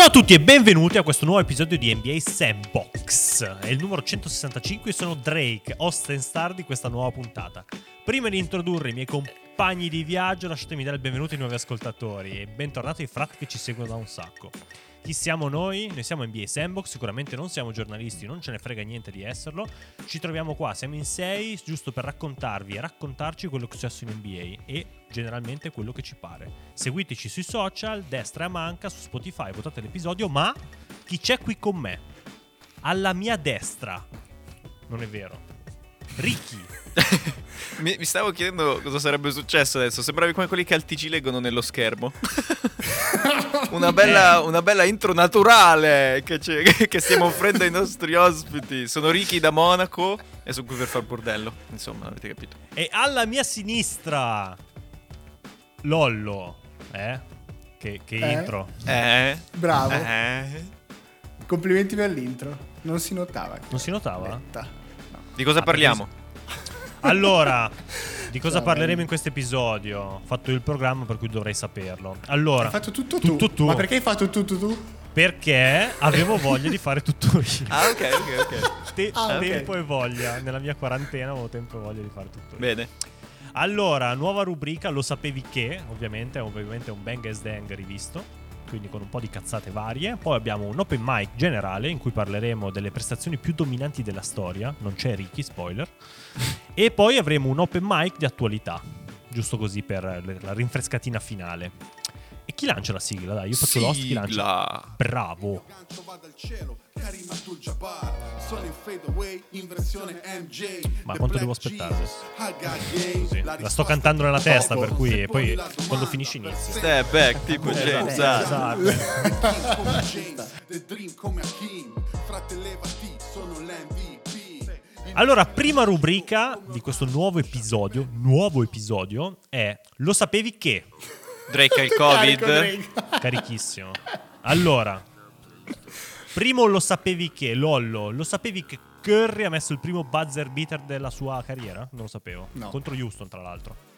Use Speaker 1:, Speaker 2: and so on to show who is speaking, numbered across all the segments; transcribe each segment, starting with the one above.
Speaker 1: Ciao a tutti e benvenuti a questo nuovo episodio di NBA Sandbox. È il numero 165 e sono Drake, host and star di questa nuova puntata. Prima di introdurre i miei compagni di viaggio, lasciatemi dare il benvenuto ai nuovi ascoltatori e bentornati ai frat che ci seguono da un sacco. Chi siamo noi? Noi siamo NBA Sandbox, sicuramente non siamo giornalisti, non ce ne frega niente di esserlo. Ci troviamo qua, siamo in sei, giusto per raccontarvi e raccontarci quello che è successo in NBA e generalmente quello che ci pare. Seguiteci sui social, destra e manca, su Spotify, votate l'episodio, ma chi c'è qui con me? Alla mia destra. Non è vero. Ricky.
Speaker 2: mi, mi, stavo chiedendo cosa sarebbe successo adesso. Sembravi come quelli che al TG leggono nello schermo. una, bella, una, bella, intro naturale che, che, stiamo offrendo ai nostri ospiti. Sono Ricky da Monaco e sono qui per far bordello. Insomma, avete capito.
Speaker 1: E alla mia sinistra, Lollo. Eh? Che, che
Speaker 3: eh?
Speaker 1: intro.
Speaker 2: Eh?
Speaker 3: Bravo.
Speaker 2: Eh?
Speaker 3: Complimenti per l'intro. Non si notava.
Speaker 1: Non si notava?
Speaker 3: Netta.
Speaker 2: Di cosa ah, parliamo?
Speaker 1: Allora, di cosa parleremo in questo episodio? Ho fatto il programma per cui dovrei saperlo. Allora,
Speaker 3: hai fatto tutto, tutto tu. tu. Ma perché hai fatto tutto tu?
Speaker 1: Perché avevo voglia di fare tutto io.
Speaker 2: Ah, ok, ok, ok.
Speaker 1: Te- ah, tempo okay. e voglia. Nella mia quarantena avevo tempo e voglia di fare tutto io.
Speaker 2: Bene.
Speaker 1: Allora, nuova rubrica, lo sapevi che, ovviamente, ovviamente un Bang as Dang rivisto quindi con un po' di cazzate varie. Poi abbiamo un open mic generale in cui parleremo delle prestazioni più dominanti della storia, non c'è Ricky, spoiler. e poi avremo un open mic di attualità, giusto così per la rinfrescatina finale. E chi lancia la sigla? Dai, io faccio
Speaker 2: sigla.
Speaker 1: l'host, chi lancia? Bravo. Ma quanto devo aspettare? La sto cantando nella testa, per cui poi quando finisce inizia.
Speaker 2: Step back, tipo
Speaker 1: esatto,
Speaker 2: James.
Speaker 1: Esatto. Allora, prima rubrica di questo nuovo episodio, nuovo episodio, è Lo sapevi che?
Speaker 2: Drake ha il Covid.
Speaker 1: Carichissimo. Allora, primo lo sapevi che, Lollo, lo sapevi che Curry ha messo il primo buzzer beater della sua carriera? Non lo sapevo.
Speaker 3: No.
Speaker 1: Contro Houston, tra l'altro.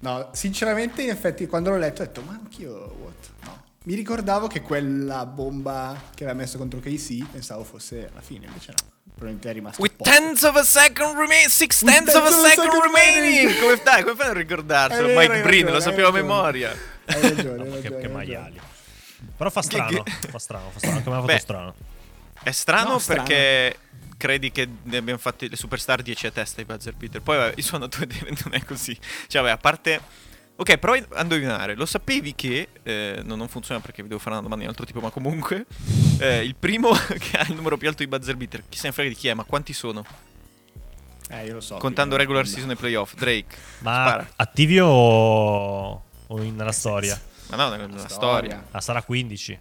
Speaker 3: No, sinceramente, in effetti, quando l'ho letto ho detto, ma anch'io, what? No. Mi ricordavo che quella bomba che aveva messo contro KC pensavo fosse alla fine, invece no. Probabilmente è rimasto.
Speaker 2: With tenths of a second remaining, six tenths of a second, second remaining. come fai? Come fai a ricordarselo? Mike Breen, ragione, lo sapevo a memoria.
Speaker 3: Hai ragione, hai ragione,
Speaker 1: che, che maiali. Però fa strano, fa strano, fa strano, anche me l'ha fatto strano.
Speaker 2: È strano no, perché strano. credi che ne abbiamo fatti le superstar 10 a testa i buzzer beater. Poi vabbè, i suonatori non è così. Cioè, vabbè, a parte Ok, prova a indovinare. Lo sapevi che. Eh, no, non funziona perché vi devo fare una domanda di un altro tipo, ma comunque. Eh, il primo che ha il numero più alto di buzzer beater. Chi se ne frega di chi è, ma quanti sono?
Speaker 3: Eh, io lo so.
Speaker 2: Contando regular season e playoff. Drake.
Speaker 1: Ma
Speaker 2: spara.
Speaker 1: attivi o, o nella storia?
Speaker 2: Ma no, nella, nella storia. storia.
Speaker 1: Ah, sarà 15.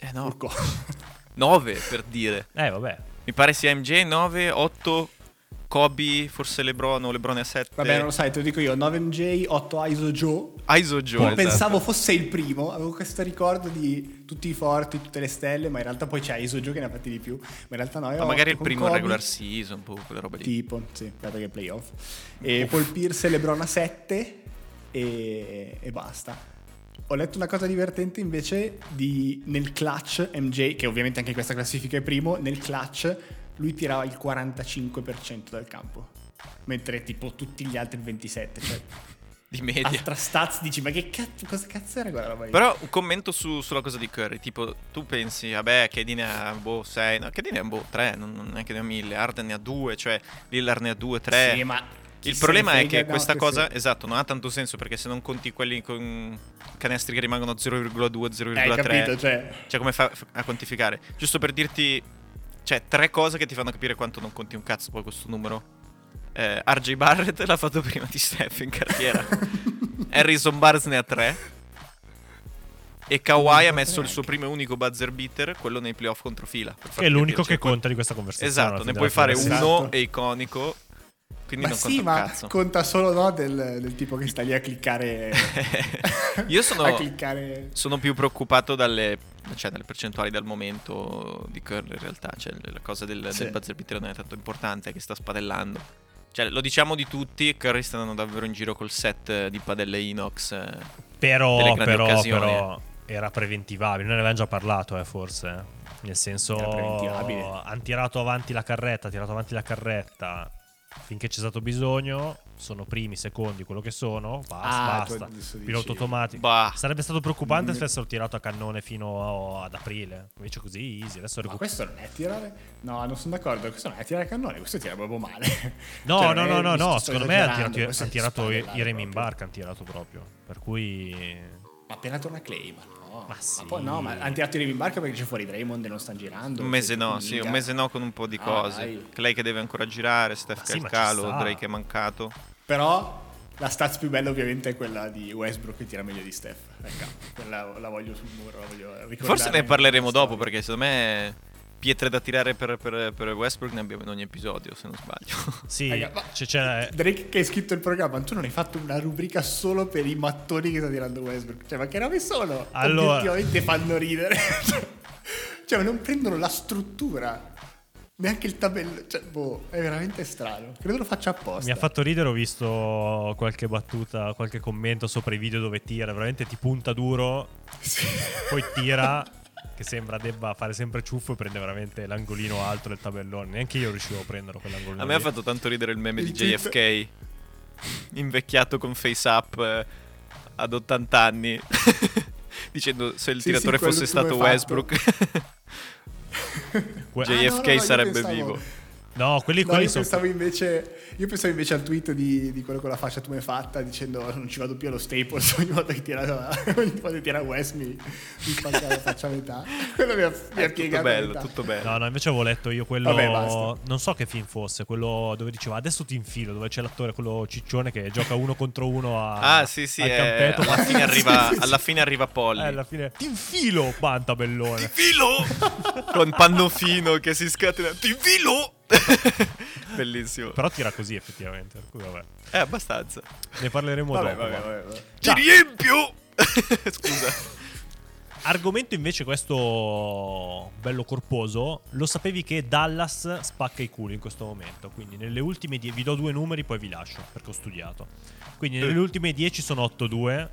Speaker 2: Eh no. 9 per dire.
Speaker 1: Eh, vabbè.
Speaker 2: Mi pare sia MJ 9, 8, Kobe, forse Lebron o Lebron a 7.
Speaker 3: Vabbè, non lo sai, te lo dico io. 9 MJ, 8 ISO Joe.
Speaker 2: ISO Joe. Esatto.
Speaker 3: Pensavo fosse il primo. Avevo questo ricordo di tutti i forti, tutte le stelle, ma in realtà poi c'è ISO Joe che ne ha fatti di più. Ma in realtà no. Ma
Speaker 2: magari il primo Kobe, regular season, un po' quelle robe lì.
Speaker 3: Tipo, sì, perché playoff. E Uff. Paul Pierce e Lebron a 7 e, e basta. Ho letto una cosa divertente invece di nel clutch MJ, che ovviamente anche in questa classifica è primo, nel clutch lui tirava il 45% dal campo, mentre tipo tutti gli altri il 27%. Cioè,
Speaker 2: di media.
Speaker 3: Altra stats dici, ma che cazzo, cosa cazzo era quella roba lì?
Speaker 2: Però un commento su, sulla cosa di Curry, tipo tu pensi, vabbè, che ne ha boh 6, no, che ne ha boh 3, non, non è che ne ha 1000, Arden ne ha 2, cioè Lillard ne ha 2, 3.
Speaker 3: Sì, ma
Speaker 2: il problema è che questa cosa, sì. esatto, non ha tanto senso perché se non conti quelli con canestri che rimangono 0,2, 0,3,
Speaker 3: Hai capito, cioè...
Speaker 2: cioè come fa a quantificare? Giusto per dirti cioè, tre cose che ti fanno capire quanto non conti un cazzo poi questo numero. Eh, RJ Barrett l'ha fatto prima di Steph in carriera. Harrison Barnes ne ha tre. E Kawhi ha messo il suo primo e unico buzzer beater, quello nei playoff contro fila.
Speaker 1: Che è l'unico che conta di questa conversazione.
Speaker 2: Esatto, ne puoi fare uno esatto. e iconico quindi
Speaker 3: ma
Speaker 2: non
Speaker 3: sì,
Speaker 2: ma
Speaker 3: cazzo. conta solo no, del, del, tipo che sta lì a cliccare.
Speaker 2: Io sono,
Speaker 3: a cliccare...
Speaker 2: sono più preoccupato dalle, cioè, dalle, percentuali dal momento di curl in realtà. Cioè, la cosa del, sì. del buzzer beater non è tanto importante, che sta spadellando. Cioè, lo diciamo di tutti, Curry sta andando davvero in giro col set di padelle inox.
Speaker 1: Però, però, però, era preventivabile. Noi ne avevamo già parlato, eh, forse. Nel senso, hanno tirato avanti la carretta, tirato avanti la carretta finché c'è stato bisogno. Sono primi, secondi, quello che sono. Basta, ah, basta. Pilota automatico. Bah. Sarebbe stato preoccupante mm. se avessero tirato a cannone fino ad aprile. Invece così easy. Adesso
Speaker 3: recup- questo non è tirare. No, non sono d'accordo. Questo non è tirare a cannone, questo tira proprio male.
Speaker 1: No, cioè, no, no, no, no. Secondo me hanno tirato, tirato i remi in barca. Hanno tirato proprio. Per cui.
Speaker 3: Ma appena torna Clay, ma ma, sì. ma poi no, ma hanno tirato i in barca perché c'è fuori Draymond e non stanno girando.
Speaker 2: Un mese no, sì, un mese no con un po' di ah, cose. Dai. Clay che deve ancora girare, Steph che è il calo, Drake che è mancato.
Speaker 3: Però la stats più bella ovviamente è quella di Westbrook che tira meglio di Steph. Ecco, quella la voglio sul muro, la voglio
Speaker 2: Forse ne parleremo dopo perché secondo me pietre da tirare per, per, per, Westbrook ne abbiamo in ogni episodio, se non sbaglio.
Speaker 1: Sì, Raga, c'è, c'è...
Speaker 3: Drake che hai scritto il programma, tu non hai fatto una rubrica solo per i mattoni che sta tirando Westbrook. Cioè, ma che robe sono? Allora... Obiettivamente fanno ridere. cioè, non prendono la struttura. Neanche il tabello, cioè, boh, è veramente strano. Credo lo faccia apposta.
Speaker 1: Mi ha fatto ridere, ho visto qualche battuta, qualche commento sopra i video dove tira, veramente ti punta duro, sì. poi tira che sembra debba fare sempre ciuffo e prende veramente l'angolino alto del tabellone. Neanche io riuscivo a prendere quell'angolino.
Speaker 2: A me
Speaker 1: lì.
Speaker 2: ha fatto tanto ridere il meme il di JFK, invecchiato con face up eh, ad 80 anni, dicendo se il sì, tiratore sì, fosse stato Westbrook, JFK ah, no, no, sarebbe pensavo... vivo.
Speaker 1: No, quelli,
Speaker 3: no,
Speaker 1: quelli
Speaker 3: io
Speaker 1: sono...
Speaker 3: pensavo invece Io pensavo invece al tweet di, di, quello con la fascia tu mi hai fatta dicendo non ci vado più allo Staples ogni volta che tira, ogni volta che tira West mi, mi spacca la faccia a metà. Quello mi ha, mi ha
Speaker 2: eh, tutto bello, tutto bello.
Speaker 1: No, no, invece avevo letto io quello... Vabbè, non so che film fosse, quello dove diceva adesso ti infilo, dove c'è l'attore, quello ciccione che gioca uno contro uno a...
Speaker 2: Ah, sì, sì, al eh, campetto. Alla, fine arriva, sì, sì, alla fine arriva Polly. Eh,
Speaker 1: alla fine... Ti infilo, pantabellone.
Speaker 2: Ti infilo! con Pannofino che si scatena. Ti infilo! Bellissimo.
Speaker 1: Però tira così effettivamente. Vabbè.
Speaker 2: Eh, abbastanza.
Speaker 1: Ne parleremo
Speaker 3: vabbè,
Speaker 1: dopo.
Speaker 3: Vabbè, vabbè, vabbè.
Speaker 2: Ti riempio! Scusa.
Speaker 1: Argomento invece questo bello corposo. Lo sapevi che Dallas spacca i culi in questo momento. Quindi nelle ultime 10 vi do due numeri poi vi lascio perché ho studiato. Quindi nelle ultime 10 sono 8-2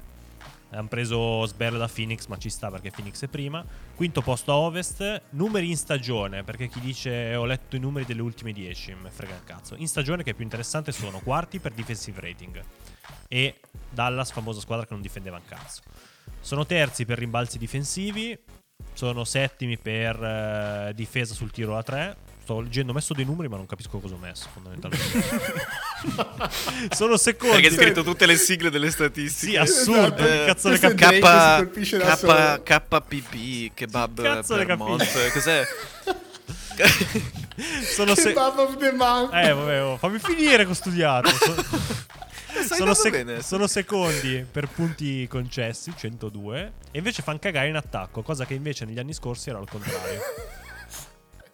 Speaker 1: hanno preso Sberla da Phoenix, ma ci sta perché Phoenix è prima. Quinto posto a Ovest. Numeri in stagione, perché chi dice ho letto i numeri delle ultime 10, me frega il cazzo. In stagione che è più interessante sono quarti per defensive rating. E Dallas, famosa squadra che non difendeva un cazzo. Sono terzi per rimbalzi difensivi. Sono settimi per uh, difesa sul tiro a 3 sto leggendo, ho messo dei numeri, ma non capisco cosa ho messo, fondamentalmente. Sono secondi.
Speaker 2: Perché hai scritto tutte le sigle delle statistiche.
Speaker 1: Sì, assurdo. Eh,
Speaker 2: cazzo le cap- K- KPP, kebab cazzo Vermont. Cos'è?
Speaker 3: Sono se- kebab of the month.
Speaker 1: Eh, vabbè, oh, fammi finire con studiato. Sono, sec- sono, secondi per punti concessi, 102, e invece fanno cagare in attacco, cosa che invece negli anni scorsi era al contrario.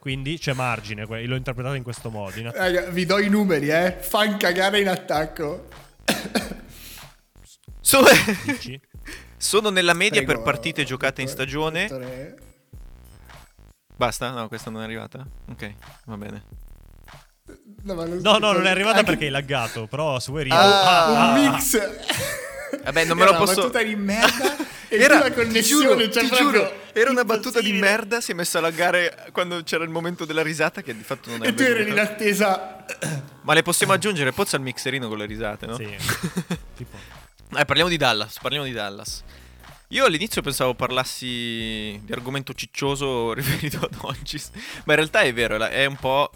Speaker 1: Quindi c'è margine, l'ho interpretato in questo modo. In
Speaker 3: Raga, vi do i numeri, eh. Fan cagare in attacco.
Speaker 2: Sono, sono nella media Prego, per partite giocate in stagione. Dottore. Basta? No, questa non è arrivata? Ok, va bene.
Speaker 1: No, non, no, no, non è arrivata anche... perché hai laggato, però se vuoi
Speaker 3: ah, ah, un ah. mix.
Speaker 2: Vabbè, non me lo posso... Una
Speaker 3: battuta di merda era la connessione,
Speaker 2: ti giuro, cioè giuro era una battuta di merda, si è messa a laggare quando c'era il momento della risata che di fatto non è
Speaker 3: E tu eri in attesa.
Speaker 2: Ma le possiamo aggiungere Pozza al mixerino con le risate, no?
Speaker 1: Sì. tipo.
Speaker 2: Eh, parliamo di Dallas, parliamo di Dallas. Io all'inizio pensavo parlassi di argomento ciccioso riferito ad Oncis, ma in realtà è vero, è un po'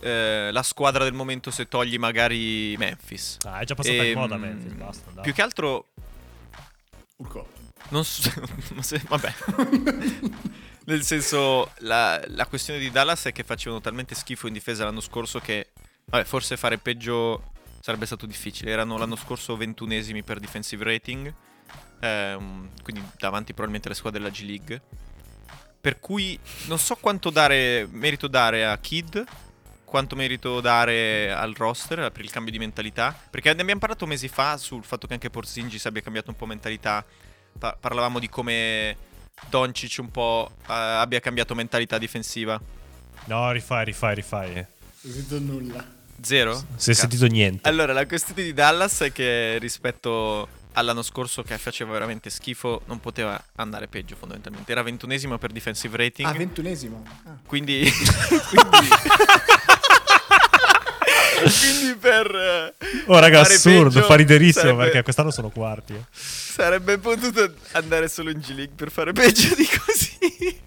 Speaker 2: eh, la squadra del momento se togli magari Memphis.
Speaker 1: Ah, è già passata e, di moda Memphis, basta.
Speaker 2: Dai. Più che altro...
Speaker 3: Urco.
Speaker 2: Non so, so vabbè. Nel senso, la, la, questione di Dallas è che facevano talmente schifo in difesa l'anno scorso che, vabbè, forse fare peggio sarebbe stato difficile. Erano l'anno scorso ventunesimi per defensive rating, ehm, quindi davanti probabilmente alle squadre della G League. Per cui non so quanto dare, merito dare a Kid, quanto merito dare al roster per il cambio di mentalità. Perché ne abbiamo parlato mesi fa sul fatto che anche Porzingis abbia cambiato un po' mentalità pa- parlavamo di come Doncic un po' uh, abbia cambiato mentalità difensiva.
Speaker 1: No, rifai, rifai, rifai. Non
Speaker 3: ho sentito nulla.
Speaker 2: Zero?
Speaker 1: Non si è sentito niente.
Speaker 2: Allora, la questione di Dallas è che rispetto all'anno scorso che faceva veramente schifo, non poteva andare peggio fondamentalmente. Era ventunesimo per defensive rating.
Speaker 3: Ah, ventunesimo. Ah.
Speaker 2: Quindi... quindi... quindi per...
Speaker 1: Oh raga, assurdo, peggio, fa riderissimo sarebbe... perché quest'anno sono quarti. Eh.
Speaker 2: Sarebbe potuto andare solo in G-League per fare peggio di così.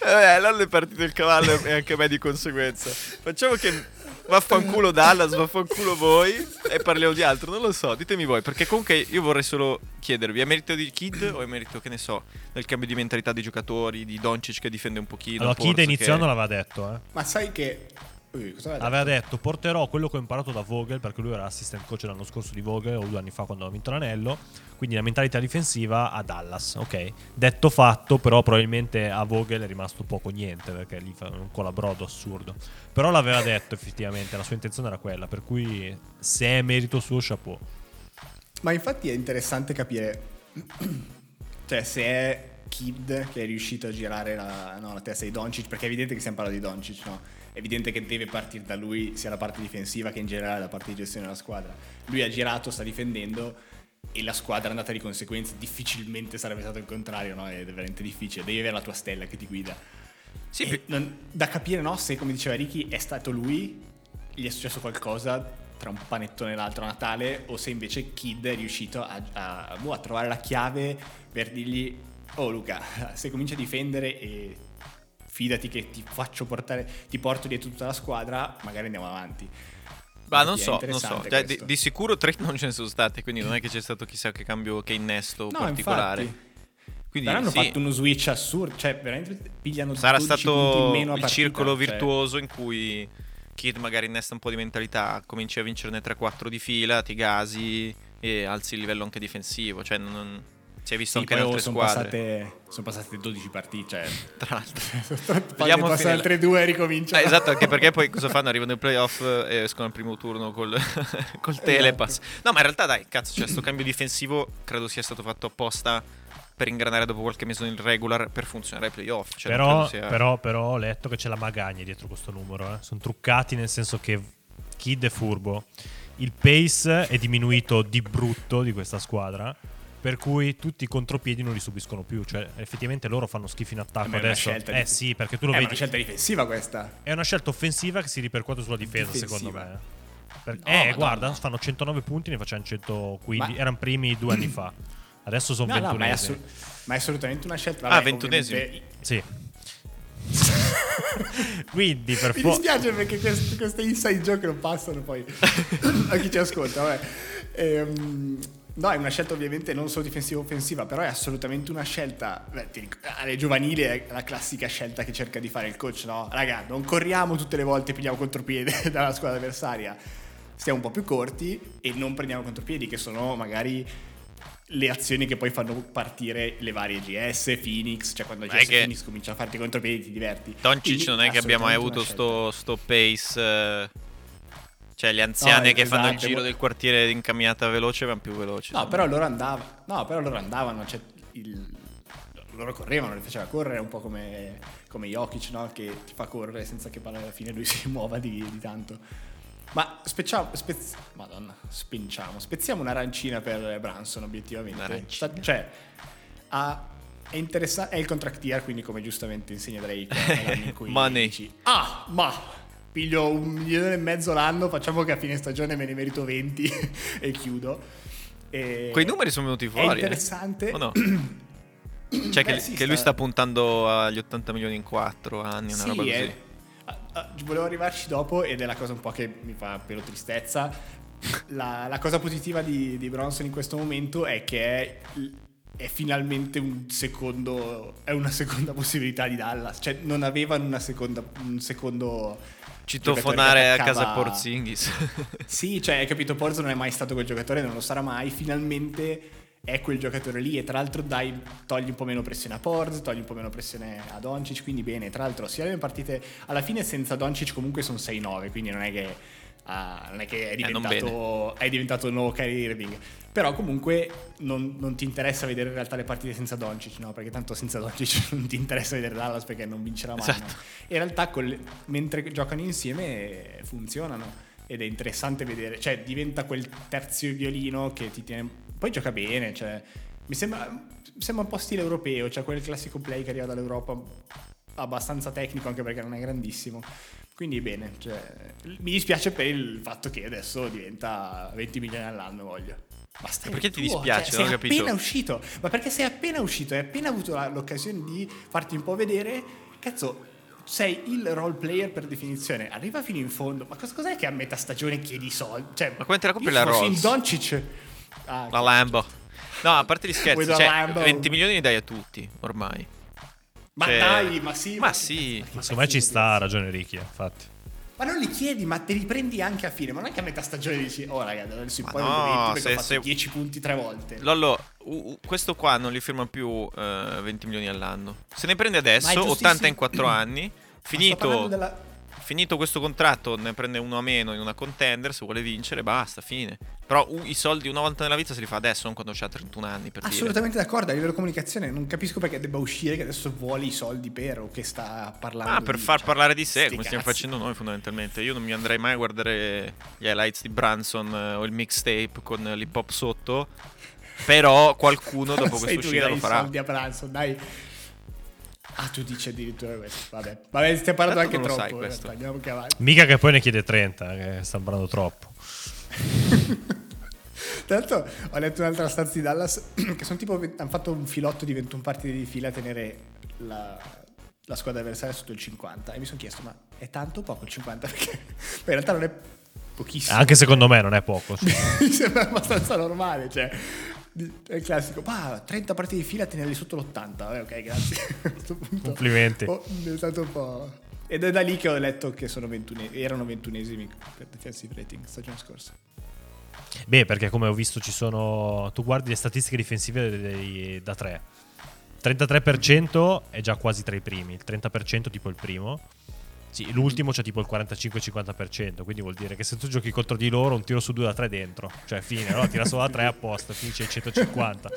Speaker 2: Vabbè, allora è partito il cavallo e anche me di conseguenza. Facciamo che vaffanculo Dallas, vaffanculo voi e parliamo di altro, non lo so, ditemi voi, perché comunque io vorrei solo chiedervi, è merito di Kid o è merito, che ne so, del cambio di mentalità dei giocatori, di Doncic che difende un pochino?
Speaker 1: Allora, Kid iniziando che... l'aveva detto, eh.
Speaker 3: Ma sai che
Speaker 1: Ui, aveva detto? porterò quello che ho imparato da Vogel perché lui era assistant coach l'anno scorso di Vogel o due anni fa quando ha vinto l'anello. Quindi la mentalità difensiva a Dallas ok. Detto fatto però probabilmente a Vogel è rimasto poco niente perché lì fa un colabrodo assurdo. Però l'aveva detto effettivamente la sua intenzione era quella per cui se è merito suo chapeau.
Speaker 3: Ma infatti è interessante capire cioè se è Kid che è riuscito a girare la, no, la testa di Doncic perché è evidente che stiamo parlando di Doncic no è evidente che deve partire da lui sia la parte difensiva che in generale la parte di gestione della squadra. Lui ha girato, sta difendendo e la squadra è andata di conseguenza. Difficilmente sarebbe stato il contrario, no? È veramente difficile. Devi avere la tua stella che ti guida. Sì, non, da capire no, se, come diceva Ricky, è stato lui, gli è successo qualcosa tra un panettone e l'altro a Natale, o se invece Kid è riuscito a, a, a, boh, a trovare la chiave per dirgli, oh Luca, se cominci a difendere e fidati che ti faccio portare, ti porto dietro tutta la squadra, magari andiamo avanti.
Speaker 2: Ma non so, non so. Cioè, di, di, sicuro tre non ce ne sono state, quindi non è che c'è stato chissà che cambio, che innesto no, particolare.
Speaker 3: Infatti. Quindi, Però hanno sì. fatto uno switch assurdo, cioè veramente pigliano
Speaker 2: Sarà stato il partita, circolo cioè... virtuoso in cui Kid magari innesta un po' di mentalità, cominci a vincerne 3-4 di fila, ti gasi e alzi il livello anche difensivo, cioè non, si è visto sì, anche in altre
Speaker 3: sono
Speaker 2: squadre.
Speaker 3: Passate, sono passate 12 partite. Cioè.
Speaker 2: Tra l'altro.
Speaker 3: Vogliamo passare altre due e ricominciare.
Speaker 2: Eh, esatto, anche perché poi cosa fanno? Arrivano ai playoff e escono al primo turno col, col esatto. telepass. No, ma in realtà dai, cazzo, cioè, sto cambio difensivo credo sia stato fatto apposta per ingranare dopo qualche mese nel regular per funzionare ai playoff. Cioè,
Speaker 1: però, sia... però, però, ho letto che c'è la magagna dietro questo numero. Eh. Sono truccati nel senso che Kid è furbo. Il pace è diminuito di brutto di questa squadra per cui tutti i contropiedi non li subiscono più. Cioè, effettivamente loro fanno schifo in attacco adesso. eh di... sì, perché tu lo
Speaker 3: è
Speaker 1: vedi.
Speaker 3: È una scelta difensiva questa.
Speaker 1: È una scelta offensiva che si ripercuote sulla difesa, difensiva. secondo me. Per... No, eh, guarda, no. fanno 109 punti, ne facciamo 115. Ma... Erano primi due anni fa. Adesso sono no, 21
Speaker 3: ma, è assolut- ma, è assolutamente una scelta.
Speaker 2: Vabbè, ah, 21
Speaker 1: Sì. Quindi per
Speaker 3: Mi dispiace perché queste, queste inside joke non passano poi a chi ci ascolta. Vabbè. Ehm, No, è una scelta ovviamente non solo difensiva offensiva, però è assolutamente una scelta. Beh, alle giovanili è la classica scelta che cerca di fare il coach, no? Raga, non corriamo tutte le volte e pigliamo contropiede dalla squadra avversaria. Stiamo un po' più corti e non prendiamo contropiedi, che sono magari le azioni che poi fanno partire le varie GS, Phoenix, cioè quando GS Phoenix comincia a farti contropiedi ti diverti.
Speaker 2: Doncic non è che abbiamo mai avuto sto, sto, pace eh, cioè, gli anziani no, che esatto, fanno il giro del quartiere in camminata veloce vanno più veloci.
Speaker 3: No, però loro andavano. No, però loro andavano. Cioè, il... loro correvano, li faceva correre un po' come, come Jokic, no? Che ti fa correre senza che poi alla fine lui si muova di, di tanto. Ma spezziamo, spez... Madonna, spinciamo. Spezziamo un'arancina per Branson, obiettivamente. Sta, cioè, ha, è, interessa- è il contract year, quindi come giustamente insegna Drake, in
Speaker 2: Money.
Speaker 3: Dici, ah, ma piglio un milione e mezzo l'anno, facciamo che a fine stagione me ne merito 20 e chiudo.
Speaker 2: E Quei numeri sono venuti fuori. È
Speaker 3: eh? interessante.
Speaker 2: Eh? No? cioè Beh, che, sì, che lui sta puntando agli 80 milioni in 4 anni, una sì, roba così. È...
Speaker 3: Uh, volevo arrivarci dopo ed è la cosa un po' che mi fa pelo tristezza. La, la cosa positiva di, di, Bronson in questo momento è che è, è finalmente un secondo, è una seconda possibilità di Dallas. Cioè non avevano una seconda, un secondo
Speaker 2: citofonare a casa Porzingis.
Speaker 3: sì, cioè, hai capito, Porzo non è mai stato quel giocatore, non lo sarà mai, finalmente è quel giocatore lì e tra l'altro dai, togli un po' meno pressione a Porz, togli un po' meno pressione a Doncic, quindi bene, tra l'altro sia le partite alla fine senza Doncic comunque sono 6-9, quindi non è che uh, non è che è eh, diventato, eh, è diventato il nuovo Kyrie Irving. Però comunque non, non, ti interessa vedere in realtà le partite senza Doncic, no? Perché tanto senza Doncic non ti interessa vedere Dallas perché non vincerà mai. Esatto. No? In realtà le, mentre giocano insieme funzionano. ed è interessante vedere, cioè diventa quel terzo violino che ti tiene... Poi gioca bene, cioè mi sembra, sembra un po' stile europeo, cioè quel classico play che arriva dall'Europa abbastanza tecnico anche perché non è grandissimo. Quindi bene, cioè, mi dispiace per il fatto che adesso diventa 20 milioni all'anno, voglio.
Speaker 2: Basta. Perché ti dispiace? Cioè, sei
Speaker 3: appena uscito, ma perché sei appena uscito, hai appena avuto l'occasione di farti un po' vedere, cazzo, sei il role player per definizione, arriva fino in fondo, ma cosa, cos'è che a metà stagione chiedi soldi? Cioè,
Speaker 2: ma come te la compri la Rolls?
Speaker 3: in Doncic.
Speaker 2: Ah, la Lambo. No, a parte gli scherzi, cioè, 20 milioni li dai a tutti, ormai.
Speaker 3: Ma cioè... dai, ma sì.
Speaker 2: Ma, ma sì.
Speaker 1: Ma secondo me ci sta, ha ragione Ricky, infatti.
Speaker 3: Ma non li chiedi, ma te li prendi anche a fine. Ma non è che a metà stagione dici, oh ragazzi, adesso in poi no, 20 se, se... 10 punti tre volte.
Speaker 2: Lollo, uh, questo qua non li firma più uh, eh, 20 milioni all'anno. Se ne prende adesso, 80 in 4 anni. Finito, della... finito questo contratto, ne prende uno a meno in una contender. Se vuole vincere, basta, fine. Però uh, i soldi una volta nella vita se li fa adesso, non quando ha 31 anni. Per
Speaker 3: Assolutamente
Speaker 2: dire.
Speaker 3: d'accordo. A livello comunicazione, non capisco perché debba uscire che adesso vuole i soldi per o che sta parlando.
Speaker 2: Ah, per
Speaker 3: di,
Speaker 2: far
Speaker 3: cioè,
Speaker 2: parlare di sé, come cazzi. stiamo facendo noi, fondamentalmente. Io non mi andrei mai a guardare gli highlights di Branson eh, o il mixtape con l'hip hop sotto. Però qualcuno dopo questa uscita lo farà.
Speaker 3: soldi a Branson, dai. Ah, tu dici addirittura questo. Vabbè, Vabbè stiamo parlando anche troppo. Sai questo. Andiamo
Speaker 1: che avanti. Mica che poi ne chiede 30, che sta parlando troppo.
Speaker 3: Tra l'altro ho letto un'altra stanza di Dallas che sono tipo hanno fatto un filotto di 21 partite di fila a tenere la, la squadra avversaria sotto il 50 e mi sono chiesto ma è tanto o poco il 50 perché in realtà non è pochissimo.
Speaker 1: Anche secondo me non è poco.
Speaker 3: mi sembra abbastanza normale, cioè è il classico, bah, 30 partite di fila tenerli sotto l'80. Eh, ok, grazie.
Speaker 1: Complimenti.
Speaker 3: Oh, è stato un po'. Ed è da lì che ho letto che 21, erano 21esimi per defensive rating stagione scorsa.
Speaker 1: Beh, perché come ho visto ci sono... Tu guardi le statistiche difensive dei, da 3. 33% è già quasi tra i primi, il 30% tipo il primo. Sì, l'ultimo c'è tipo il 45-50%, quindi vuol dire che se tu giochi contro di loro un tiro su due da 3 dentro, cioè fine, no? tira solo da 3 apposta, finisce il 150.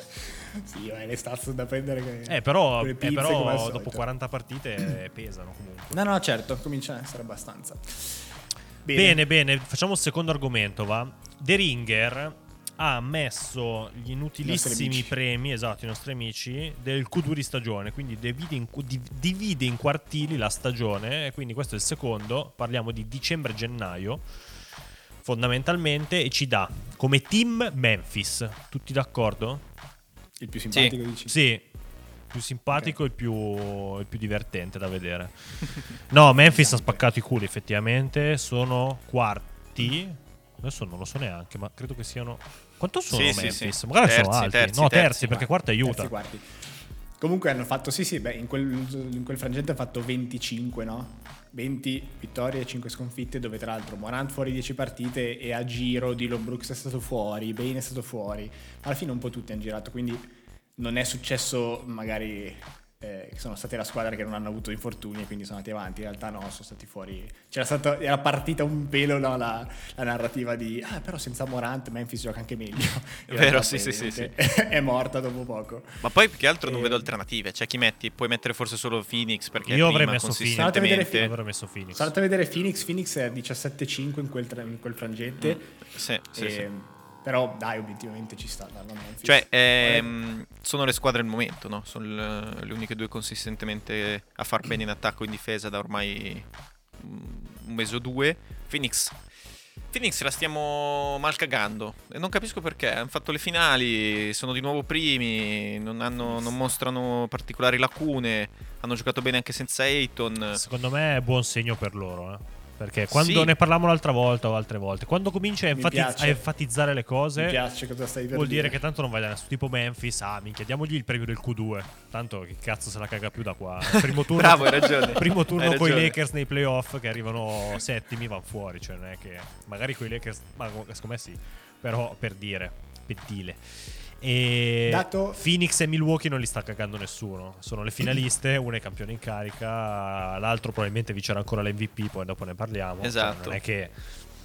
Speaker 3: sì, è le stats da prendere che...
Speaker 1: Eh, però, eh, però dopo 40 partite pesano comunque.
Speaker 3: No, no, certo, comincia a essere abbastanza.
Speaker 1: Bene. bene, bene, facciamo il secondo argomento, va? The Ringer ha messo gli inutilissimi premi, esatto, i nostri amici, del Q2 di stagione, quindi divide in, divide in quartili la stagione, e quindi questo è il secondo, parliamo di dicembre-gennaio, fondamentalmente, e ci dà come team Memphis, tutti d'accordo?
Speaker 3: Il più simpatico
Speaker 1: sì.
Speaker 3: dici?
Speaker 1: Sì, più simpatico okay. e il più, il più divertente da vedere. no, Memphis ha spaccato i culi effettivamente, sono quarti Adesso non lo so neanche, ma credo che siano. Quanto sono sì, Memphis? Sì, sì. Magari terzi, sono alti. Terzi, no, terzi, terzi perché quarto aiuta.
Speaker 3: Terzi, Comunque hanno fatto, sì, sì, beh, in quel, in quel frangente hanno fatto 25, no? 20 vittorie e 5 sconfitte, dove tra l'altro Morant fuori 10 partite e a giro Dylan Brooks è stato fuori, Bane è stato fuori. Ma alla fine un po' tutti hanno girato, quindi non è successo magari eh, sono state la squadra che non hanno avuto infortuni e quindi sono andati avanti. In realtà no, sono stati fuori. C'era stata, era partita un pelo no, la, la, narrativa di ah, però senza Morant Memphis gioca anche meglio.
Speaker 2: È vero, sì, sì, sì, sì.
Speaker 3: È morta dopo poco.
Speaker 2: Ma poi più che altro e... non vedo alternative. Cioè, chi metti? Puoi mettere forse solo Phoenix perché
Speaker 1: io avrei messo Phoenix.
Speaker 2: Consistentemente...
Speaker 1: Avrei messo Phoenix.
Speaker 3: Andato a vedere Phoenix. Phoenix è 17-5 in quel, in quel frangente. Mm.
Speaker 2: Sì, sì, e... sì
Speaker 3: però dai, obiettivamente ci sta darlo a Memphis.
Speaker 2: Cioè, ehm, sono le squadre del momento, no? Sono le, le, uniche due consistentemente a far bene in attacco e in difesa da ormai un mese o due. Phoenix. Phoenix la stiamo mal cagando e non capisco perché. Hanno fatto le finali, sono di nuovo primi, non, hanno, non mostrano particolari lacune, hanno giocato bene anche senza Ayton.
Speaker 1: Secondo me è buon segno per loro, eh. Perché quando sì. ne parlavamo l'altra volta o altre volte, quando cominci a, enfatiz- a enfatizzare le cose, vuol dire che tanto non vai da nessuno tipo Memphis. Ah, minchia, diamogli il premio del Q2. Tanto che cazzo se la caga più da qua. Primo turno,
Speaker 2: Bravo, hai ragione.
Speaker 1: Primo turno con i Lakers nei playoff che arrivano settimi, vanno fuori. Cioè, non è che magari con i Lakers, ma secondo me sì. Però per dire, pettile. E Dato... Phoenix e Milwaukee non li sta cagando nessuno. Sono le finaliste, una è campione in carica, l'altro probabilmente vincerà ancora l'MVP, poi dopo ne parliamo.
Speaker 2: Cioè, esatto.
Speaker 1: Non è che...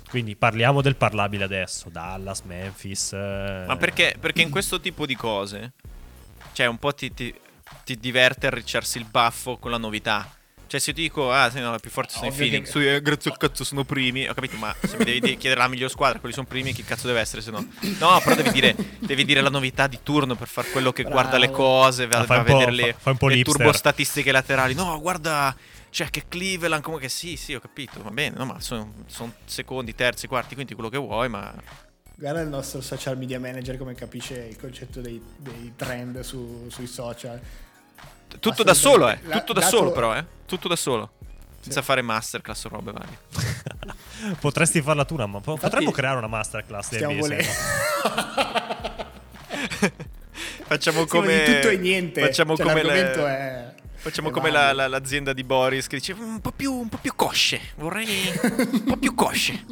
Speaker 1: Quindi parliamo del parlabile adesso, Dallas, Memphis. Eh...
Speaker 2: Ma perché, perché in questo tipo di cose, cioè un po' ti, ti, ti diverte arricciarsi il baffo con la novità. Cioè, se ti dico, ah, sì, no, più forti sono i
Speaker 3: Ovvio
Speaker 2: Phoenix,
Speaker 3: che-
Speaker 2: tu, eh, grazie al cazzo sono primi. Ho capito, ma se mi devi di- chiedere la miglior squadra, quelli sono primi, chi cazzo deve essere, se no? No, però devi dire, devi dire la novità di turno per far quello che
Speaker 3: Bravo.
Speaker 2: guarda le cose, va,
Speaker 1: Ah, fai
Speaker 2: va a
Speaker 1: un po'-
Speaker 2: vedere le,
Speaker 1: fa- po'
Speaker 2: le turbostatistiche laterali. No, guarda, cioè che Cleveland, comunque sì, sì, ho capito, va bene, no, ma sono, sono secondi, terzi, quarti, quinti, quello che vuoi, ma...
Speaker 3: Guarda il nostro social media manager come capisce il concetto dei, dei trend su- sui social.
Speaker 2: Tutto da solo, eh. Tutto da solo, però, eh. Tutto da solo. Senza fare masterclass o robe varie.
Speaker 1: Potresti farla tu, una ma po-
Speaker 3: Infatti-
Speaker 1: potremmo creare una masterclass
Speaker 3: Stiamo volendo.
Speaker 2: Facciamo come...
Speaker 3: di tutto e niente.
Speaker 2: Facciamo
Speaker 3: Cioè,
Speaker 2: come,
Speaker 3: l'argomento
Speaker 2: le-
Speaker 3: è...
Speaker 2: Facciamo
Speaker 3: è
Speaker 2: come la- la- l'azienda di Boris che dice "Mm, un po' più, un po' più cosce. Vorrei un po' più cosce.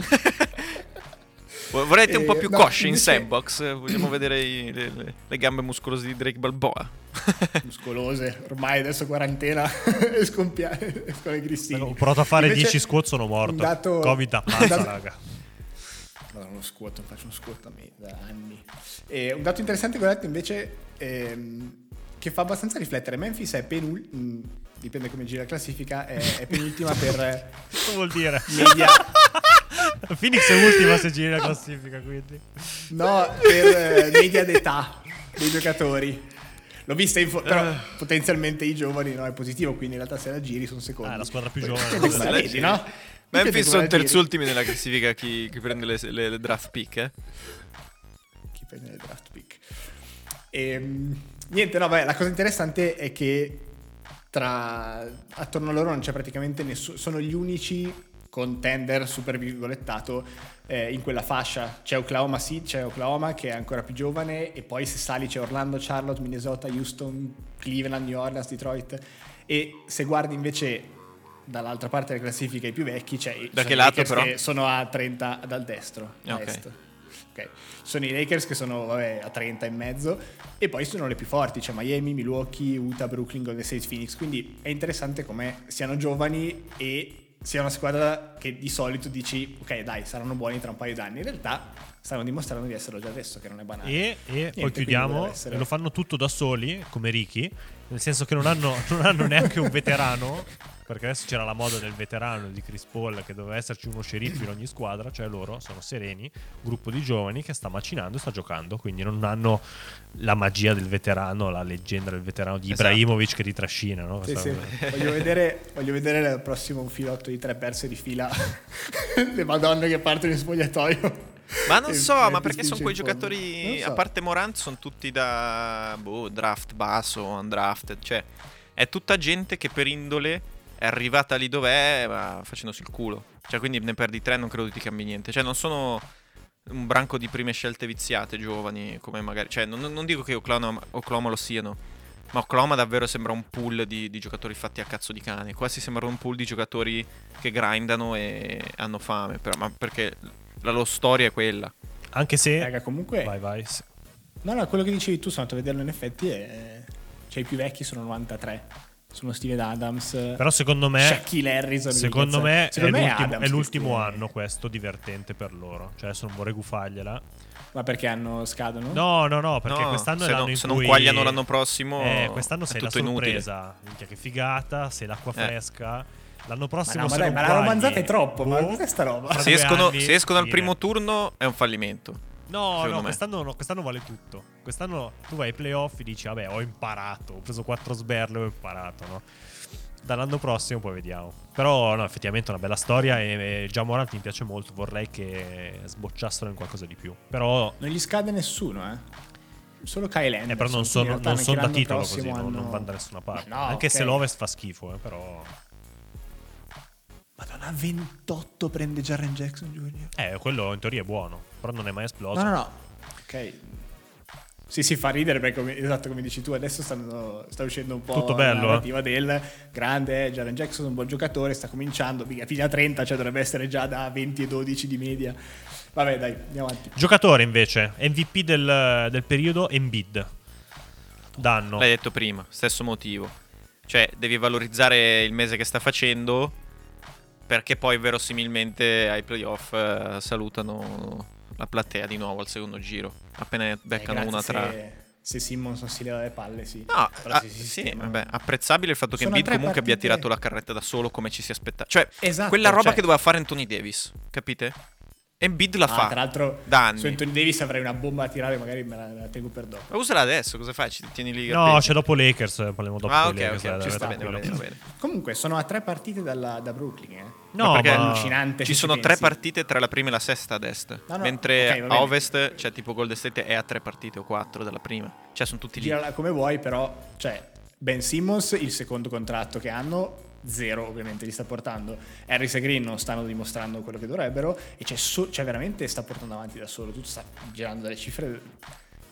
Speaker 2: Vo- Vorrete un po'
Speaker 3: Eh,
Speaker 2: più
Speaker 3: no,
Speaker 2: cosce in
Speaker 3: invece-
Speaker 2: sandbox? Vogliamo vedere i- le, le- le gambe muscolose di Drake Balboa?
Speaker 3: muscolose. Ormai adesso quarantena e scompia- escono i grissini.
Speaker 1: Ho provato a fare
Speaker 3: Invece,
Speaker 1: 10 squat, sono morto.
Speaker 3: dato-
Speaker 1: Covid a
Speaker 3: un
Speaker 1: pazza,
Speaker 3: dato-
Speaker 1: raga.
Speaker 3: Madonna, uno squat, non faccio uno squat a me da anni. E un dato interessante che ho letto invece ehm, che fa abbastanza riflettere. Memphis è penultima, dipende come gira la classifica, è, è penultima per eh,
Speaker 1: Cosa vuol dire?
Speaker 3: media,
Speaker 1: Phoenix è ultima se giri la classifica, quindi.
Speaker 3: no, per eh, media d'età dei giocatori. L'ho vista in fo- però
Speaker 1: Eh.
Speaker 3: potenzialmente i giovani no, è positivo, quindi in realtà se la giri sono secondi.
Speaker 1: Ah, è la squadra più giovane.
Speaker 2: Se
Speaker 3: la vedi, no?
Speaker 2: Memphis sono terzultimi nella classifica chi, chi prende le, le- le draft pick, eh?
Speaker 3: chi prende le draft pick. Ehm, niente, no, beh, la cosa interessante è che tra attorno a loro non c'è praticamente nessuno, sono gli unici contender super virgolettato eh, in quella fascia. C'è Oklahoma sì, c'è Oklahoma che è ancora più giovane e poi se sali c'è Orlando, Charlotte, Minnesota, Houston, Cleveland, New Orleans, Detroit e se guardi invece dall'altra parte della classifica i più vecchi c'è
Speaker 2: Da
Speaker 3: sono
Speaker 2: che lato, però?
Speaker 3: che sono a 30 dal destro a
Speaker 2: Ok.
Speaker 3: est. Ok. Sono i Lakers che sono vabbè, a 30 e mezzo e poi sono le più forti, c'è Miami, Milwaukee, Utah, Brooklyn, Golden State, Phoenix. Quindi è interessante come siano giovani e sia una squadra che di solito dici ok dai saranno buoni tra un paio d'anni. In realtà stanno dimostrando di esserlo già adesso, che non è banale.
Speaker 1: E, e
Speaker 3: Niente,
Speaker 1: poi chiudiamo.
Speaker 3: essere-
Speaker 1: E lo fanno tutto da soli, come Ricky. Nel senso che non hanno, non hanno neanche un veterano. Perché adesso c'era la moda del veterano di Chris Paul che doveva esserci uno sceriffo in ogni squadra. Cioè loro sono sereni, gruppo di giovani che sta macinando e sta giocando. Quindi non hanno la magia del veterano, la leggenda del veterano di
Speaker 2: Esatto.
Speaker 1: Ibrahimovic che ti trascina. No?
Speaker 3: Sì, sì. Voglio, vedere, voglio vedere il prossimo filotto di tre perse di fila. Le madonne che partono in spogliatoio.
Speaker 2: Ma non
Speaker 3: E
Speaker 2: so,
Speaker 3: Memphis
Speaker 2: ma perché sono quei giocatori,
Speaker 3: so.
Speaker 2: a parte Morant, sono tutti da boh, draft basso, undrafted, cioè è tutta gente che per indole è arrivata lì dov'è, ma facendosi il culo. Cioè, quindi ne perdi tre, non credo ti cambi niente. Cioè, non sono un branco di prime scelte viziate, giovani, come magari... Cioè, non, non dico che Oklahoma, Oklahoma lo siano, ma Oklahoma davvero sembra un pool di, di giocatori fatti a cazzo di cane. Quasi sembra un pool di giocatori che grindano e hanno fame, però, ma perché la loro storia è quella.
Speaker 1: Anche se.
Speaker 3: Raga, comunque.
Speaker 1: Vai, vai.
Speaker 3: No, no, quello che dicevi tu, sono andato a vederlo in effetti. E... Cioè, i più vecchi sono 93. Sono Steven Adams.
Speaker 1: Però secondo me.
Speaker 3: Shaquille Harrison.
Speaker 1: Secondo
Speaker 3: Mica,
Speaker 1: me,
Speaker 3: secondo
Speaker 1: è,
Speaker 3: me
Speaker 1: l'ultimo, è l'ultimo
Speaker 3: che-
Speaker 1: anno questo divertente per loro. Cioè, adesso non vorrei gufargliela.
Speaker 3: Ma perché hanno scadono?
Speaker 1: No, no, no, perché
Speaker 2: No,
Speaker 1: quest'anno è
Speaker 2: se,
Speaker 1: l'anno
Speaker 2: no-
Speaker 1: in
Speaker 2: se
Speaker 1: cui...
Speaker 2: non quagliano l'anno prossimo,
Speaker 1: Eh, quest'anno
Speaker 2: è
Speaker 1: sei la
Speaker 2: tutto inutile.
Speaker 1: sorpresa. Minchia, che figata, sei l'acqua
Speaker 2: Eh.
Speaker 1: fresca. L'anno
Speaker 3: Ma,
Speaker 1: prossimo
Speaker 3: no, ma
Speaker 1: se
Speaker 3: dai, ma la romanzata è troppo. Ma
Speaker 1: boh,
Speaker 3: cos'è sta roba?
Speaker 2: Se escono,
Speaker 1: anni,
Speaker 2: se escono al primo turno è un fallimento.
Speaker 1: No, no quest'anno, no, quest'anno vale tutto. Quest'anno tu vai ai playoff e dici, vabbè, ho imparato. Ho preso quattro sberle, ho imparato, no? Dall'anno prossimo poi vediamo. Però, no, effettivamente è una bella storia e, e già Morant mi piace molto. Vorrei che sbocciassero in qualcosa di più. Però
Speaker 3: Non gli scade nessuno, eh. Solo Kyle Anderson.
Speaker 1: Eh, però non sono, non sono da titolo così,
Speaker 3: prossimo
Speaker 1: non, non vanno da nessuna parte.
Speaker 3: No,
Speaker 1: Anche
Speaker 3: ok.
Speaker 1: se l'Ovest fa schifo, eh, però.
Speaker 3: Madonna, 28 prende Jaren Jackson Jr.
Speaker 1: Eh, quello in teoria è buono, però non è mai esploso.
Speaker 3: No, no, no. Ok. Sì, sì, fa ridere perché, come- esatto come dici tu, adesso stanno- sta uscendo un po'
Speaker 1: Tutto bello,
Speaker 3: la narrativa del grande eh, Jaren Jackson, un buon giocatore, sta cominciando, mica fino a 30, cioè dovrebbe essere già da 20 e 12 di media. Vabbè, dai, andiamo avanti.
Speaker 1: Giocatore invece, MVP del, del periodo Embiid. Danno.
Speaker 2: L'hai detto prima, stesso motivo. Cioè, devi valorizzare il mese che sta facendo perché poi verosimilmente ai playoff eh, salutano la platea di nuovo al secondo giro. Appena beccano
Speaker 3: Eh,
Speaker 2: una tra...
Speaker 3: se, se Simmons non si leva le palle, sì.
Speaker 2: No,
Speaker 3: Però
Speaker 2: ah, sì, vabbè, apprezzabile il fatto che
Speaker 3: Sono
Speaker 2: Embiid
Speaker 3: tre
Speaker 2: comunque abbia
Speaker 3: partite-
Speaker 2: tirato la carretta da solo come ci si aspettava. Cioè,
Speaker 3: Esatto,
Speaker 2: quella roba
Speaker 3: cioè-
Speaker 2: che doveva fare Anthony Davis, capite? Embiid la
Speaker 3: Ah,
Speaker 2: fa.
Speaker 3: tra l'altro,
Speaker 2: da anni.
Speaker 3: su Anthony Davis avrei una bomba a tirare, magari me la, me la tengo per dopo.
Speaker 2: Ma usala adesso, cosa fai? Ci tieni lì?
Speaker 1: No, c'è dopo Lakers, eh, parliamo dopo
Speaker 2: Ah,
Speaker 1: dei
Speaker 2: ok,
Speaker 1: Lakers,
Speaker 2: ok,
Speaker 1: eh,
Speaker 2: ci sta bene, bene, va bene.
Speaker 3: Comunque, sono a tre partite dalla- da Brooklyn, eh.
Speaker 1: No,
Speaker 2: perché
Speaker 1: ma...
Speaker 3: allucinante.
Speaker 2: Ci sono tre partite tra la prima e la sesta ad est.
Speaker 3: No, no,
Speaker 2: mentre
Speaker 3: ok, va
Speaker 2: a ovest c'è tipo Golden State è a tre partite o quattro dalla prima. Cioè, sono tutti lì.
Speaker 3: Girala come vuoi, però, cioè, Ben Simmons, il secondo contratto che hanno, zero ovviamente li sta portando. Harris e Green non stanno dimostrando quello che dovrebbero e c'è, so- cioè veramente sta portando avanti da solo. Tutto sta girando dalle cifre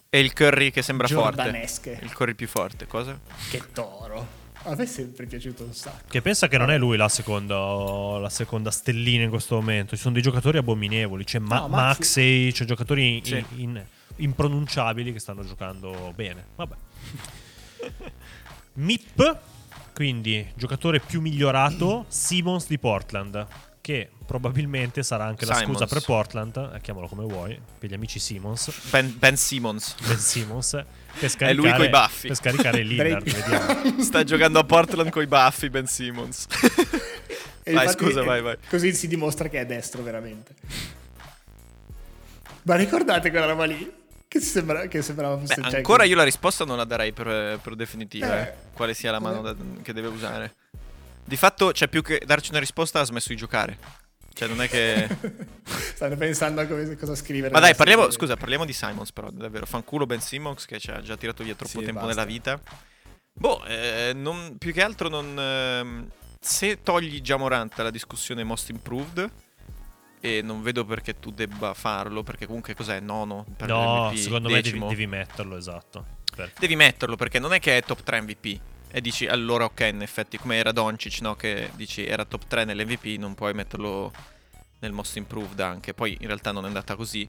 Speaker 2: E il Curry che sembra forte.
Speaker 3: giordanesche.
Speaker 2: Il Curry più forte, cosa?
Speaker 3: Che toro. A me è sempre piaciuto un sacco.
Speaker 1: Che pensa che non è lui la seconda, la seconda stellina in questo momento. Ci sono dei giocatori abominevoli. C'è Ma-
Speaker 3: No, Maxi-
Speaker 1: Maxey, c'è giocatori in-
Speaker 2: Sì.
Speaker 1: in- impronunciabili che stanno giocando bene. Vabbè. MIP, quindi giocatore più migliorato, Simmons di Portland. Che probabilmente sarà anche la
Speaker 2: Simons.
Speaker 1: scusa per Portland, eh, chiamalo come vuoi, per gli amici Simmons,
Speaker 2: Ben, Ben Simmons.
Speaker 1: Ben Simmons, per
Speaker 2: È lui coi
Speaker 1: scaricare,
Speaker 2: baffi.
Speaker 1: per scaricare Lillard.
Speaker 2: Sta giocando a Portland coi baffi, Ben Simmons.
Speaker 3: E
Speaker 2: vai,
Speaker 3: infatti,
Speaker 2: scusa, vai, vai.
Speaker 3: Così si dimostra che è destro veramente. Ma ricordate quella roba lì? Che, sembra, che sembrava fosse...
Speaker 2: Beh,
Speaker 3: cioè,
Speaker 2: ancora io la risposta non la darei per, per definitiva,
Speaker 3: Eh.
Speaker 2: eh. quale sia la mano
Speaker 3: Eh.
Speaker 2: da- che deve usare. Di fatto, c'è più che darci una risposta, ha smesso di giocare. Cioè, non è che.
Speaker 3: Stanno pensando a come- cosa scrivere.
Speaker 2: Ma dai, parliamo,
Speaker 3: serie.
Speaker 2: scusa, parliamo di Simons, però, davvero. Fanculo Ben Simmons che ci ha già tirato via troppo
Speaker 3: Sì,
Speaker 2: tempo
Speaker 3: basta.
Speaker 2: nella vita. Boh, eh, non- più che altro non. ehm, se togli già Morant dalla discussione Most Improved. E non vedo perché tu debba farlo, perché comunque cos'è? Nono? Per
Speaker 1: No,
Speaker 2: MVP,
Speaker 1: secondo me devi,
Speaker 2: decimo?
Speaker 1: devi metterlo, esatto. Perché-
Speaker 2: Devi metterlo perché non è che è top 3 MVP. E dici allora ok, in effetti, come era Doncic, no? Che dici era top 3 nell'MVP, non puoi metterlo nel most improved anche. Poi in realtà non è andata così.